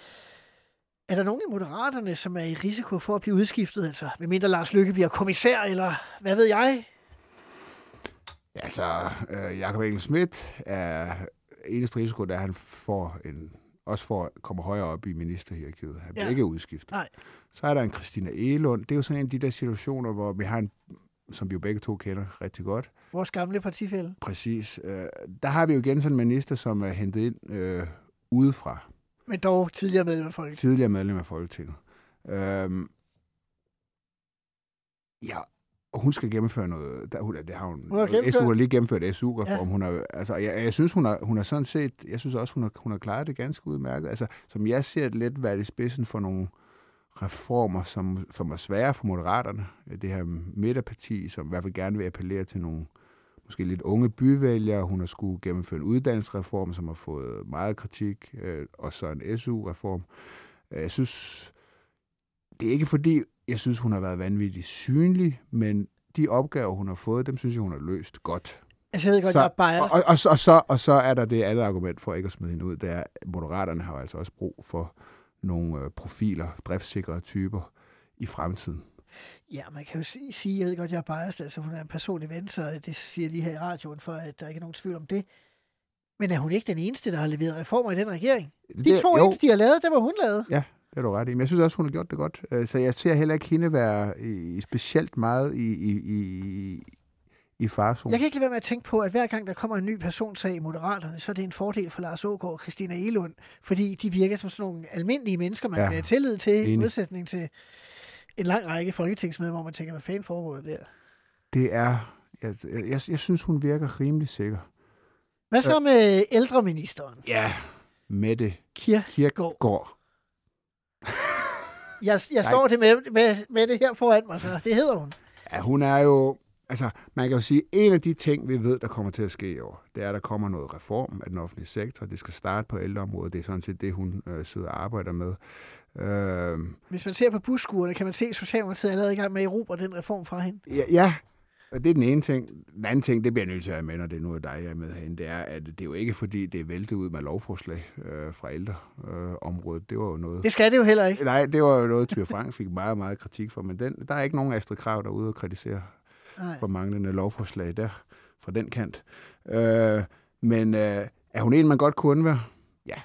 Er der nogen i Moderaterne, som er i risiko for at blive udskiftet? Altså, medmindre Lars Lykke bliver kommissær, eller hvad ved jeg? Ja, altså, øh, Jakob Engel Schmidt er eneste risiko, der han får en, også får, kommer højere op i ministerhierarkiet. Han bliver Ja. ikke udskiftet. Nej. Så er der en Christina Elund. Det er jo sådan en af de der situationer, hvor vi har en, som vi jo begge to kender rigtig godt, Vores gamle partifælde. præcis. Øh, der har vi jo igen sådan en minister, som er hentet ind øh, udefra. Men dog tidligere medlem af Folketinget. tidligere medlem af Folketinget. Øhm, ja, og hun skal gennemføre noget. Der, hun, det har hun, Hun har gennemført- SU har lige gennemført SU-reform. Ja. Hun har, altså, jeg, jeg, synes, hun har, hun har sådan set, jeg synes også, hun har, hun har klaret det ganske udmærket. Altså, som jeg ser det lidt været i spidsen for nogle reformer, som, som er svære for moderaterne. Det her midterparti, som i hvert fald gerne vil appellere til nogle måske lidt unge byvælgere. Hun har skulle gennemføre en uddannelsesreform, som har fået meget kritik, øh, og så en SU-reform. Øh, Jeg synes, det er ikke fordi, jeg synes, hun har været vanvittigt synlig, men de opgaver, hun har fået, dem synes jeg, hun har løst godt. Altså, jeg ved godt, Så- jeg er biased. Og, og, og, så, og, så, og så er der det andet argument for ikke at smide hende ud, det er, at moderaterne har altså også brug for nogle øh, profiler, driftsikre typer i fremtiden. Ja, man kan jo sige- jeg ved godt, jeg er biased, altså hun er en personlig ven, så det siger lige her i radioen, for at der ikke er nogen tvivl om det. Men er hun ikke den eneste, der har leveret reformer i den regering? De Det- to jo, eneste, de har lavet, det var hun lavet. Det er du ret i. Men jeg synes også, hun har gjort det godt. Øh, Så jeg ser heller ikke hende være specielt meget i, i, i, i farzonen. Jeg kan ikke lade være med at tænke på, at hver gang der kommer en ny personsag i Moderaterne, så er det en fordel for Lars Ågaard og Christina Elund, fordi de virker som sådan nogle almindelige mennesker, man Ja, kan have tillid til, i modsætning til en lang række folketingsmedlemmer, hvor man tænker, hvad fanden foregår der? Det er... Jeg, jeg, jeg synes, hun virker rimelig sikker. Hvad så med ældreministeren, Ja. Mette Kir? Kirkegaard. Jeg, jeg står det med, med, med det her foran mig, så det hedder hun. Ja, hun er jo... Altså, man kan jo sige, en af de ting, vi ved, der kommer til at ske i år, det er, at der kommer noget reform af den offentlige sektor. Det skal starte på ældreområdet. Det er sådan set det, hun øh, sidder og arbejder med. Øh, Hvis man ser på busskuerne, kan man se, at Socialdemokratiet er allerede i gang med at erobre den reform fra hende. ja, ja, og det er den ene ting. Den anden ting, det bliver jeg nødt til at have med, når det nu er dig, jeg er med herinde, det er, at det er jo ikke, fordi det er væltet ud med lovforslag øh, fra ældreområdet. Øh, området. det var jo noget... Det skal det jo heller ikke. Nej, det var jo noget, Tyre Frank fik meget, meget kritik for, men den, der er ikke nogen Astrid Krav derude og kritisere Nej. for manglende lovforslag der fra den kant. Øh, men øh, er hun en, man godt kunne undvære? Ja,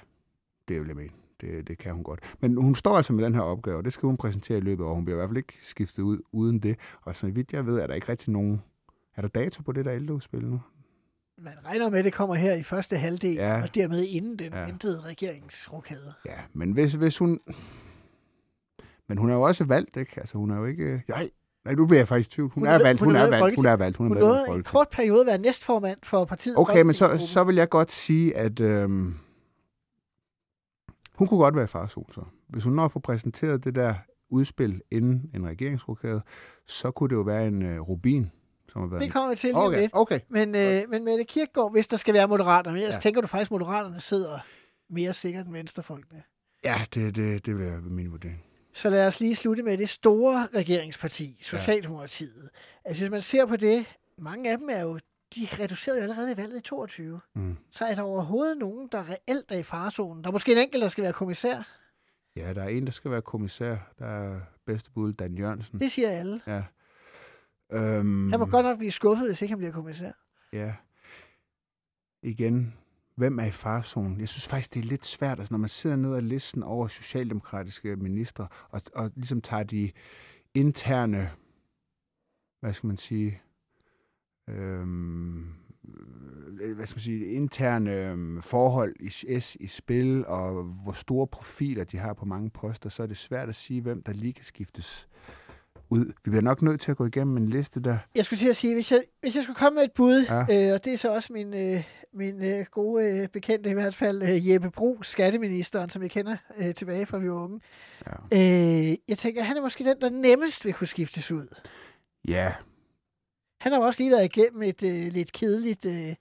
det vil jeg mene. Det, det kan hun godt. Men hun står altså med den her opgave, og det skal hun præsentere i løbet af. Hun bliver i hvert fald ikke skiftet ud uden det. Og så vidt jeg ved, er der ikke rigtig nogen... Er der dato på det der ældreudspil nu? Man regner med, at det kommer her i første halvdel, ja. Og dermed inden den ja. Ventede regeringsrokade. Ja, men hvis, hvis hun... Men hun er jo også valgt, ikke? Altså, hun er jo ikke... Nej, nej nu bliver jeg faktisk i tvivl. Hun, Hun hun er valgt, hun hun er valgt, hun er valgt. Hun er Hun medlem af nåede en kort periode at være næstformand for partiet. Okay, men så, så vil jeg godt sige, at øhm, hun kunne godt være i farzone så. Hvis hun når at få præsenteret det der udspil inden en regeringsrokade, så kunne det jo være en øh, rubin, som har været... Det kommer vi til lige okay, lidt. okay. Men, øh, men Mette Kirkegaard, hvis der skal være moderater, men ellers. Ja. tænker du faktisk, at moderaterne sidder mere sikkert end venstrefolkene. Ja, det, det, det vil være min vurdering. Så lad os lige slutte med det store regeringsparti, Socialdemokratiet. Ja. Altså hvis man ser på det, mange af dem er jo, de reducerede jo allerede i valget i 22. Mm. Så er der overhovedet nogen, der reelt er i farezonen. Der er måske en enkelt, der skal være kommissær. Ja, der er en, der skal være kommissær. Der er bedste bud, Dan Jørgensen. Det siger alle. Ja. Øhm, Han må godt nok blive skuffet, hvis ikke han bliver kommissær. Ja. Igen, hvem er i farzonen? Jeg synes faktisk, det er lidt svært, altså, når man sidder ned ad listen over socialdemokratiske ministre, og, og ligesom tager de interne, hvad skal man sige, øhm, øh, hvad skal man sige, interne øhm, forhold i S i spil, og hvor store profiler de har på mange poster, så er det svært at sige, hvem der lige kan skiftes ud. Vi bliver nok nødt til at gå igennem en liste der. Jeg skulle til at sige, hvis jeg, hvis jeg skulle komme med et bud, ja. øh, og det er så også min, øh, min øh, gode øh, bekendte i hvert fald, øh, Jeppe Bro, skatteministeren, som jeg kender øh, tilbage fra vi var unge. Ja. Øh, jeg tænker, han er måske den, der nemmest vil kunne skiftes ud. Ja, Han har jo også lige været igennem et øh, lidt kedeligt øh,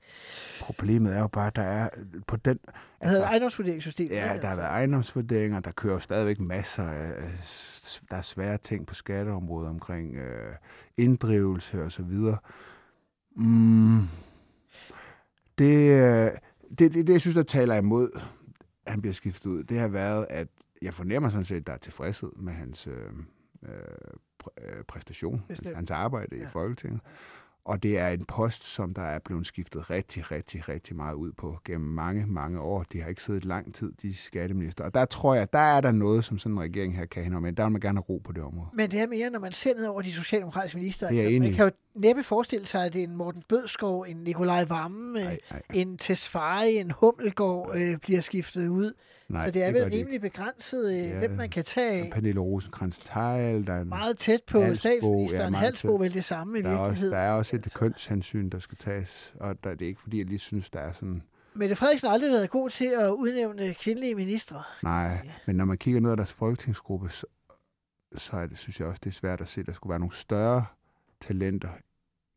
problemet er jo bare, at der er på den... hedder det, ejendomsvurderingssystem. Ja, der har været ejendomsvurderinger, der kører jo stadigvæk masser af- der er svære ting på skatteområdet omkring øh, inddrivelse og så videre. Mm, det, øh, det, det, det, jeg synes, der taler imod, at han bliver skiftet ud, det har været, at jeg fornemmer sådan set, at der er tilfredshed med hans øh, øh, præ- øh, præstation, Bestemt. hans arbejde ja. i. Folketinget. Og det er en post, som der er blevet skiftet rigtig, rigtig, rigtig meget ud på gennem mange, mange år. De har ikke siddet lang tid, de skatteminister. Og der tror jeg, der er der noget, som sådan en regering her kan hænge med. Der vil man gerne have ro på det område. Men det er mere, når man ser ned over de socialdemokratiske minister. Det er jeg man kan jo næppe forestille sig, at det er en Morten Bødskov, en Nikolaj Vammen, Nej, øh, nej, en Tesfaye, en Hummelgaard øh, bliver skiftet ud. nej. Så det er vel rimelig begrænset, øh, Ja. hvem man kan tage Pernille rosenkrantz teil der er, meget tæt på Halsbo, statsministeren. ja, Halsbo vel det samme i der, er også, virkeligheden. der er også et kønshensyn, der skal tages. Og der, det er ikke, fordi jeg lige synes, der er sådan... Mette Frederiksen har aldrig været god til at udnævne kvindelige ministre. Nej, men når man kigger ned ad deres folketingsgruppe, så, så er det, synes jeg også, det er svært at se, at der skulle være nogle større talenter,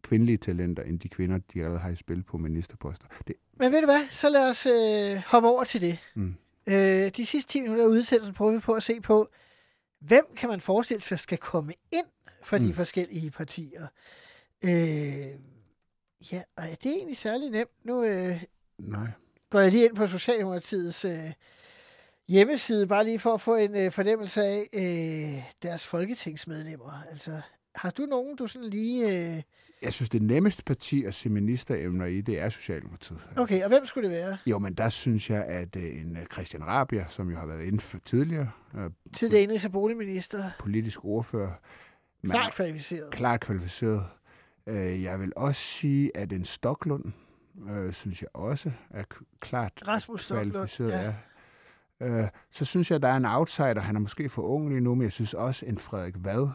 kvindelige talenter, end de kvinder, de allerede har i spil på ministerposter. Det, Men ved du hvad, så lad os øh, hoppe over til det. Mm. Øh, de sidste 10 minutter af udsendelsen prøver vi på at se på, hvem kan man forestille sig skal komme ind fra de Mm. forskellige partier. Øh, ja, og er det egentlig særlig nemt? Nu øh, nej. går jeg lige ind på Socialdemokratiets øh, hjemmeside, bare lige for at få en øh, fornemmelse af øh, deres folketingsmedlemmer. Altså, har du nogen, du sådan lige... Øh... Jeg synes, det nemmeste parti at se ministeremner i, det er Socialdemokratiet. Okay, og hvem skulle det være? Jo, men der synes jeg, at øh, en øh, Christian Rabia, som jo har været inden for tidligere, øh, Tidligere indrigs- og boligminister. politisk ordfører, Klart kvalificeret. klart kvalificeret. Jeg vil også sige, at en Stoklund, øh, synes jeg også er klart Rasmus Stoklund. kvalificeret. Ja. Øh, så synes jeg, at der er en outsider. Han er måske for ung lige nu, men jeg synes også, en Frederik Vad,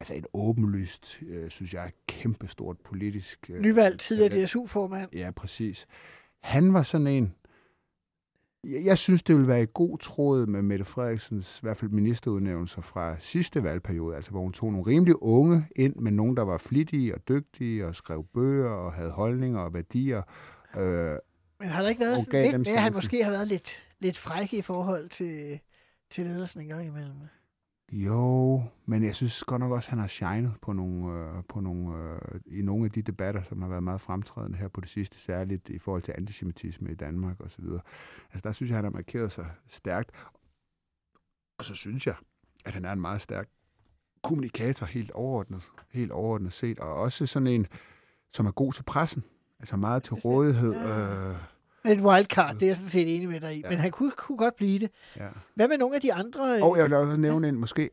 altså et åbenlyst, øh, synes jeg, kæmpestort politisk... Øh, Nyvalgt tidligere. DSU-formand. Ja, præcis. Han var sådan en... Jeg, jeg synes, det ville være i god tråd med Mette Frederiksens, i hvert fald ministerudnævnelser fra sidste valgperiode, altså hvor hun tog nogle rimelig unge ind, men nogen, der var flittige og dygtige og skrev bøger og havde holdninger og værdier. Øh, Men har der ikke været lidt at han måske har været lidt, lidt fræk i forhold til, til ledelsen en gang imellem? Jo, men jeg synes godt nok også, at han har shined på nogle, øh, på nogle, øh, i nogle af de debatter, som har været meget fremtrædende her på det sidste, særligt i forhold til antisemitisme i Danmark osv. Altså der synes jeg, han har markeret sig stærkt. Og så synes jeg, at han er en meget stærk kommunikator helt overordnet, helt overordnet set, og også sådan en, som er god til pressen. Altså meget til rådighed. Øh, Et wildcard, det er jeg sådan set enig med dig i. Ja. Men han kunne, kunne godt blive det. ja. Hvad med nogle af de andre? øh, Og jeg vil også nævne en, måske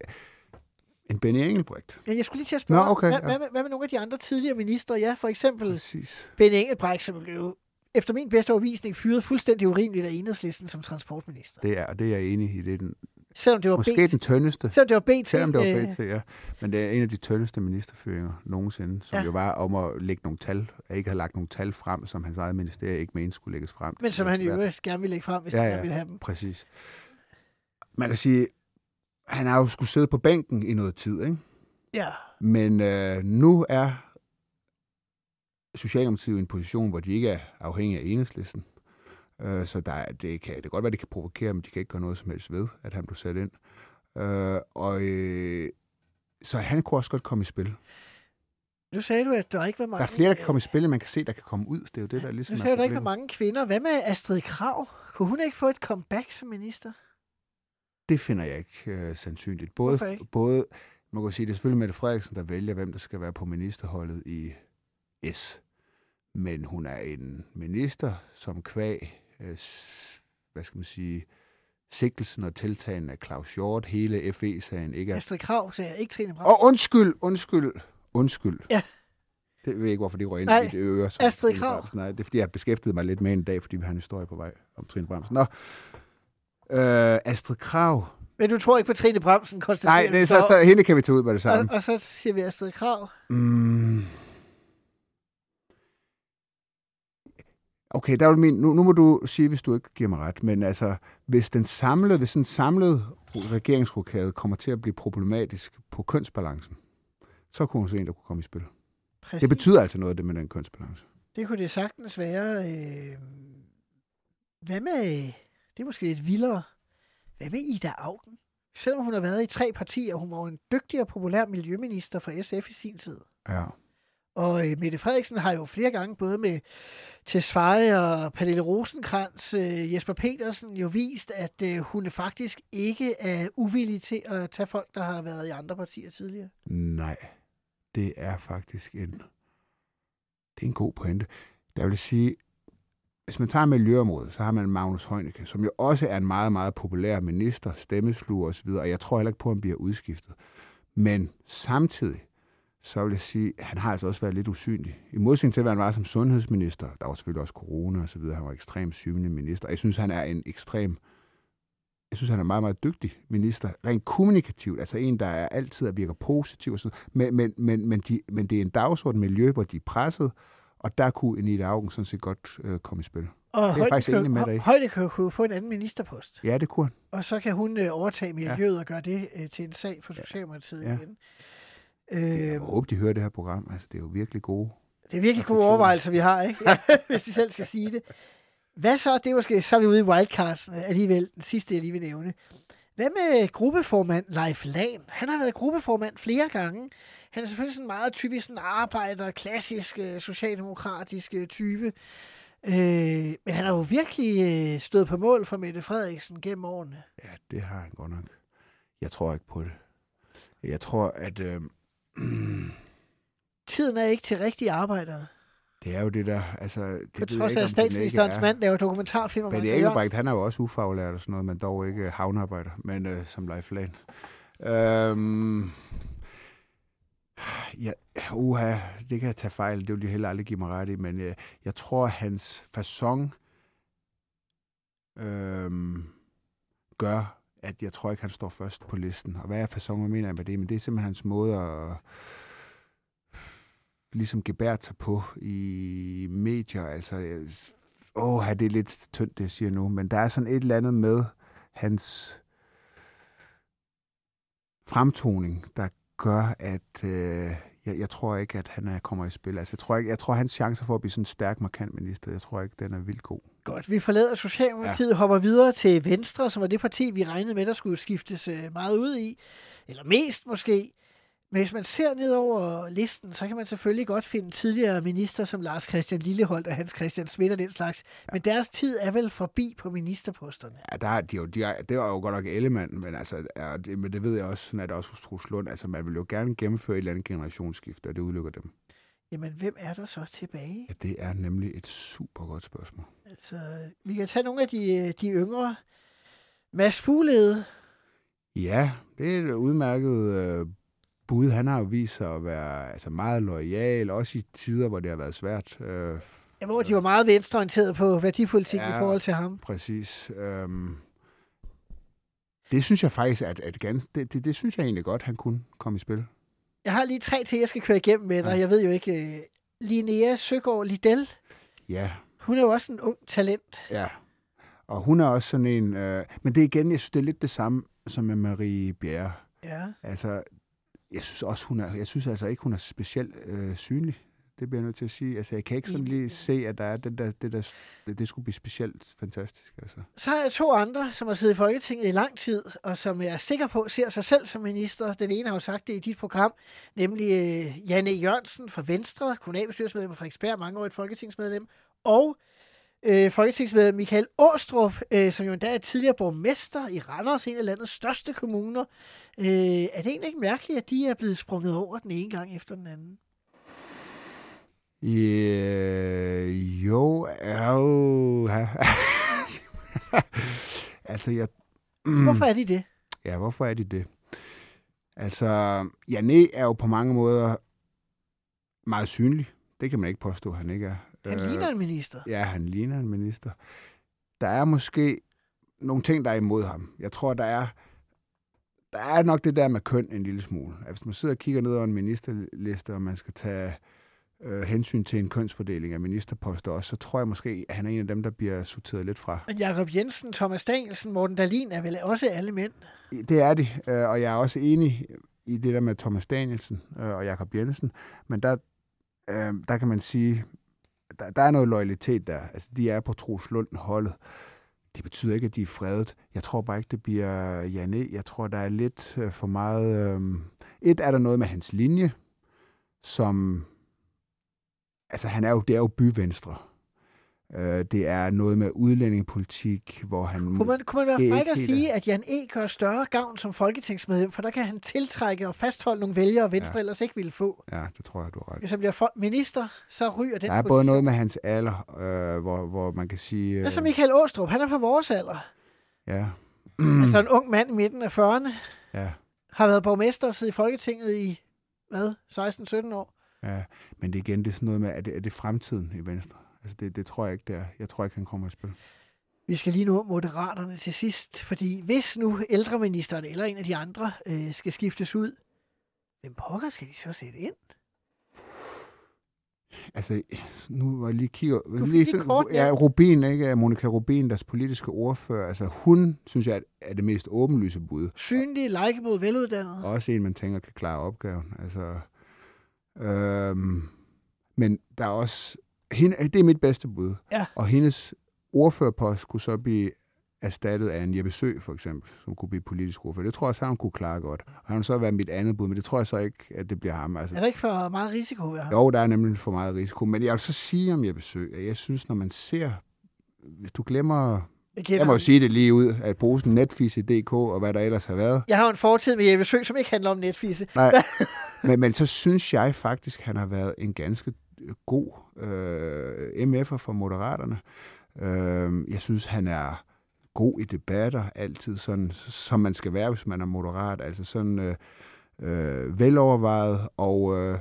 en Benny Engelbrecht. Ja, jeg skulle lige til at spørge, Nå, okay, hvad, ja. hvad, med, hvad med nogle af de andre tidligere ministre? Ja, for eksempel Præcis. Ben Engelbrecht, som blev efter min bedste overvisning fyret fuldstændig urimeligt af enhedslisten som transportminister. Det er, og det er jeg enig i. Det er den, Selvom det var måske BT. den tyndeste. Selvom det var BT. Selvom det var øh, BT, ja. Men det er en af de tyndeste ministerføringer nogensinde, som Ja. jo var om at lægge nogle tal, at ikke have lagt nogle tal frem, som hans eget ministerie ikke mente skulle lægges frem. Men som han øvrigt gerne ville lægge frem, hvis Ja, han ja. ville have dem. Præcis. Man kan sige, han har jo skulle sidde på bænken i noget tid, ikke? Ja. Men øh, nu er Socialdemokratiet i en position, hvor de ikke er afhængige af enhedslisten. Øh, så der, er- det, kan, det kan godt være, det kan provokere, men de kan ikke gøre noget som helst ved, at han blev sat ind. Øh, og øh, så han kunne også godt komme i spil. Nu sagde du, at der ikke var mange... Der er flere, der kan komme i spil, man kan se, der kan komme ud. Det er jo det, der ligesom Nu sagde du, der ikke var mange kvinder. Hvad med Astrid Krav? Kunne hun ikke få et comeback som minister? Det finder jeg ikke øh, sandsynligt. Både, Hvorfor ikke? både, man kan sige, det er selvfølgelig Mette Frederiksen, der vælger, hvem der skal være på ministerholdet i S. Men hun er en minister, som kvæg øh, hvad skal man sige, sigtelsen og tiltagen af Claus Hjort, hele FE-sagen, ikke? Astrid Krav, sagde jeg. Ikke Trine Bram. Og undskyld, undskyld, undskyld. Ja. Det ved jeg ikke, hvorfor det røg ind Nej, i det øre. som Astrid. Bramsen. Nej, det er, fordi jeg har beskæftiget mig lidt med en dag, fordi vi har en historie på vej om Trine Bramsen. Nå, øh, Astrid Krav. Men du tror ikke på Trine Bramsen, konstaterer Nej, det er så, så, hende kan vi tage ud med det samme. og, og så siger vi Astrid Krav. Mm. Okay, der vil min, nu, nu må du sige, hvis du ikke giver mig ret, men altså, hvis den samlede, hvis en samlet regeringsrokade kommer til at blive problematisk på kønsbalancen, så kunne hun se en, der kunne komme i spil. Præcis. Det betyder altså noget, det med den kønsbalance. Det kunne det sagtens være. Øh... Hvad med... Det er måske lidt vildere. Hvad med Ida Augen? Selvom hun har været i tre partier, hun var jo en dygtig og populær miljøminister for SF i sin tid. Ja. Og øh, Mette Frederiksen har jo flere gange, både med Tesfaye og Pernille Rosenkrantz, øh, Jesper Petersen, jo vist, at øh, hun faktisk ikke er uvillig til at tage folk, der har været i andre partier tidligere. Nej, det er faktisk en, det er en god pointe. Der vil sige, hvis man tager miljøområdet, så har man Magnus Heunicke, som jo også er en meget, meget populær minister, stemmesluger osv., og jeg tror heller ikke på, at han bliver udskiftet. Men samtidig, så vil jeg sige, at han har altså også været lidt usynlig. I modsætning til, hvad han var som sundhedsminister, der var selvfølgelig også corona og så videre, han var ekstremt synlig minister. Jeg synes, han er en ekstrem, jeg synes, han er meget, meget dygtig minister, rent kommunikativt, altså en, der er altid og virker positiv og sådan men, men, men, men, de, men det er en dagsorden miljø, hvor de er presset, og der kunne Anita Augen sådan set godt øh, komme i spil. Og er jeg faktisk enig med dig i. Højdekø kunne få en anden ministerpost. Ja, det kunne han. Og så kan hun øh, overtage miljøet ja. og gøre det øh, til en sag for Socialdemokratiet Ja. ja. Igen. Jeg Øh, håber, de hører det her program. Altså, det er jo virkelig gode. det er virkelig gode overvejelser, vi har, ikke? hvis vi selv skal sige det. Hvad så? Det er måske, så er vi ude i wildcardsene alligevel. Den sidste, jeg lige vil nævne. Hvad med gruppeformand Leif Lahn? Han har været gruppeformand flere gange. Han er selvfølgelig sådan en meget typisk sådan arbejder, klassisk øh, socialdemokratisk øh, type. Øh, men han har jo virkelig øh, stået på mål for Mette Frederiksen gennem årene. Ja, det har han godt nok. Jeg tror ikke på det. Jeg tror, at øh, Tiden er ikke til rigtige arbejdere. det er jo det der... Altså, det På jeg trods af, at statsministerens er. mand laver dokumentarfilm om Anker Engelbrecht, han er jo også ufaglært og sådan noget, men dog ikke havnearbejder, men øh, som Leif Lahn. Øhm, ja, uha, det kan jeg tage fejl, det vil de heller aldrig give mig ret i, men øh, jeg tror, hans façon øhm, gør, at jeg tror ikke, han står først på listen. Og hvad er fasonger, mener jeg med det? Men det er simpelthen hans måde at ligesom gebært sig på i medier. Altså, åh, det er lidt tyndt, det jeg siger nu, men der er sådan et eller andet med hans fremtoning, der gør, at øh, jeg, jeg tror ikke, at han er, kommer i spil. Altså, jeg tror, ikke, jeg tror, hans chancer for at blive sådan en stærk, markant minister, jeg tror ikke, den er vildt god. Godt, vi forlader Socialdemokratiet ja. hopper videre til Venstre, som var det parti, vi regnede med, der skulle skiftes øh, meget ud i. Eller mest måske. Men hvis man ser ned over listen, så kan man selvfølgelig godt finde tidligere minister som Lars Christian Lilleholdt og Hans Christian Schmidt og den slags. Men deres tid er vel forbi på ministerposterne. Ja, der er de jo, de er, det var jo godt nok Ellemann, men, altså, ja, det, men det ved jeg også, sådan er det også hos Troels Lund. Altså, man vil jo gerne gennemføre et eller andet generationsskifte, og det udelukker dem. Jamen, hvem er der så tilbage? Ja, det er nemlig et super godt spørgsmål. Altså, vi kan tage nogle af de, øh, de yngre. Mads Fuglede, Ja, det er et udmærket øh, bud. Han har jo vist sig at være altså, meget lojal, også i tider, hvor det har været svært. Øh, ja, hvor de var meget venstreorienteret på værdipolitik ja. I forhold til ham. præcis. Øhm, det synes jeg faktisk, at, at ganske, det, det, det synes jeg egentlig godt, han kunne komme i spil. Jeg har lige tre til, jeg skal køre igennem med. Ja. Jeg ved jo ikke... øh, Linnea Søgaard Liddell, Ja, hun er jo også en ung talent. ja. Og hun er også sådan en... Øh, men det er igen, jeg synes, det er lidt det samme som med Marie Bjerre. Ja. Altså, jeg synes også, hun er, jeg synes altså ikke, hun er specielt øh, synlig. Det bliver jeg nødt til at sige. Altså, jeg kan ikke sådan lige se, at der er den der, det der, det, det skulle blive specielt fantastisk. Altså. Så har jeg to andre, som har siddet i Folketinget i lang tid, og som jeg er sikker på ser sig selv som minister. Den ene har jo sagt det i dit program, nemlig øh, Janne Jørgensen fra Venstre, kommunalbestyrelsesmedlem af Frederiksberg, mange år et folketingsmedlem, og øh, folketingsmedlem Michael Åstrup, øh, som jo endda er tidligere borgmester i Randers, en af landets største kommuner. Øh, er det egentlig ikke mærkeligt, at de er blevet sprunget over den ene gang efter den anden? Øh, jo, jo, ja. Altså, jeg, Hvorfor er de det? Ja, hvorfor er de det? Altså, Jané er jo på mange måder meget synlig. Det kan man ikke påstå, han ikke er. Han Øh, ligner en minister. Ja, han ligner en minister. Der er måske nogle ting, der er imod ham. Jeg tror, der er, der er nok det der med køn en lille smule. At hvis man sidder og kigger ned over en ministerliste, og man skal tage øh, hensyn til en kønsfordeling af ministerposter også, så tror jeg måske, at han er en af dem, der bliver sorteret lidt fra. Men Jakob Jensen, Thomas Danielsen, Morten Dalin er vel også alle mænd. Det er de, øh, og jeg er også enig i det der med Thomas Danielsen øh, og Jakob Jensen, men der, øh, der kan man sige, der, der er noget loyalitet der. Altså, de er på Troslund holdet. Det betyder ikke, at de er fredet. Jeg tror bare ikke, det bliver Janne. Jeg tror, der er lidt øh, for meget... Øh... Et er der noget med hans linje, som... Altså, han er jo, det er jo byvenstre. Øh, det er noget med udlændingepolitik, hvor han... Kunne man, kunne man være fræk at sige, at Jan E. gør større gavn som folketingsmedlem, for der kan han tiltrække og fastholde nogle vælgere, Venstre Ja. ellers ikke ville få. Ja, det tror jeg, du har ret. Hvis han bliver for- minister, så ryger den Der er position. både noget med hans alder, øh, hvor, hvor man kan sige... Hvad så Michael Åstrup? Han er på vores alder. Ja, altså en ung mand i midten af 40'erne. ja, Har været borgmester og siddet i Folketinget i, hvad, 16-17 år. Ja. Men det er igen, det er sådan noget med, er det, er det fremtiden i Venstre? Altså, det, det tror jeg ikke, det er. Jeg tror ikke, han kommer i spil. Vi skal lige nå moderaterne til sidst, fordi hvis nu ældreministeren eller en af de andre øh, skal skiftes ud, hvem pokker skal de så sætte ind? Altså, nu var jeg lige kigger... får lige lige kort ja, nævnt. Rubin, ikke? Monika Rubin, deres politiske ordfører. Altså, hun, synes jeg, er det mest åbenlyse bud. Synlig, likeable, veluddannet. Også en, man tænker, kan klare opgaven. Altså, øhm, men der er også... Hende, det er mit bedste bud. Ja. Og hendes ordførerpost kunne så blive erstattet af en Jeppe Sø, for eksempel, som kunne blive politisk ordfører. Det tror jeg så, han kunne klare godt. Og han så være mit andet bud, men det tror jeg så ikke, at det bliver ham. Altså, Er der ikke for meget risiko ved ham? jo, der er nemlig for meget risiko. Men jeg vil så sige om Jeppe Sø, at jeg synes, når man ser... Hvis du glemmer... Jeg, Jeg må jo sige det lige ud, at posen Netfise.dk og hvad der ellers har været. jeg har en fortid med Jeppe Sø, som ikke handler om netfisse. Nej, men, men så synes jeg faktisk, han har været en ganske god øh, MF'er for Moderaterne. Øh, jeg synes, han er god i debatter, altid sådan, som man skal være, hvis man er moderat. Altså sådan øh, øh, velovervejet, og øh,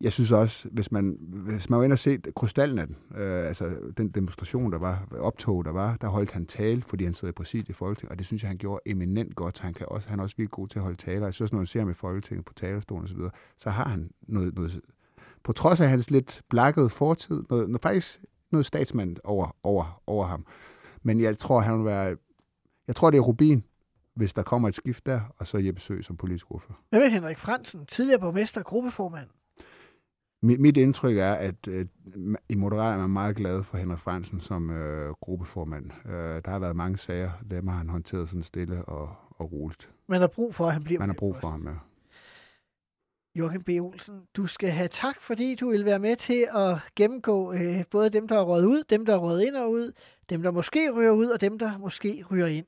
jeg synes også, hvis man, hvis man var inde og set Krystalnatten, øh, altså den demonstration, der var, optog, der var, der holdt han tale, fordi han sidder i præsidiet i Folketinget, og det synes jeg, han gjorde eminent godt. Han, kan også, han er også virkelig god til at holde taler. Jeg synes, når man ser ham i Folketinget på talerstolen osv., så, så har han noget, noget, på trods af hans lidt blakkede fortid, noget, noget faktisk noget statsmand over, over, over ham. Men jeg tror, han vil være, jeg tror, det er Rubin, hvis der kommer et skift der, og så Jeppe Sø som politisk ordfører. Hvad med Henrik Fransen, tidligere borgmester og gruppeformand? Mit, mit indtryk er, at øh, i Moderaterne er man meget glad for Henrik Fransen som øh, gruppeformand. Øh, der har været mange sager, dem har han håndteret sådan stille og, og roligt. Man har brug for, at han bliver Man har brug for ham, ja. Joachim B. Olsen, du skal have tak, fordi du vil være med til at gennemgå øh, både dem, der er røget ud, dem, der er røget ind og ud, dem, der måske ryger ud, og dem, der måske ryger ind.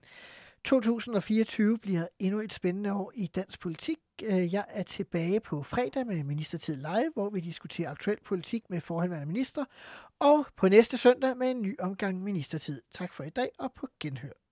2024 bliver endnu et spændende år i dansk politik. Øh, jeg er tilbage på fredag med Ministertid Live, hvor vi diskuterer aktuel politik med forhenværende minister, og på næste søndag med en ny omgang Ministertid. Tak for i dag, og på genhør.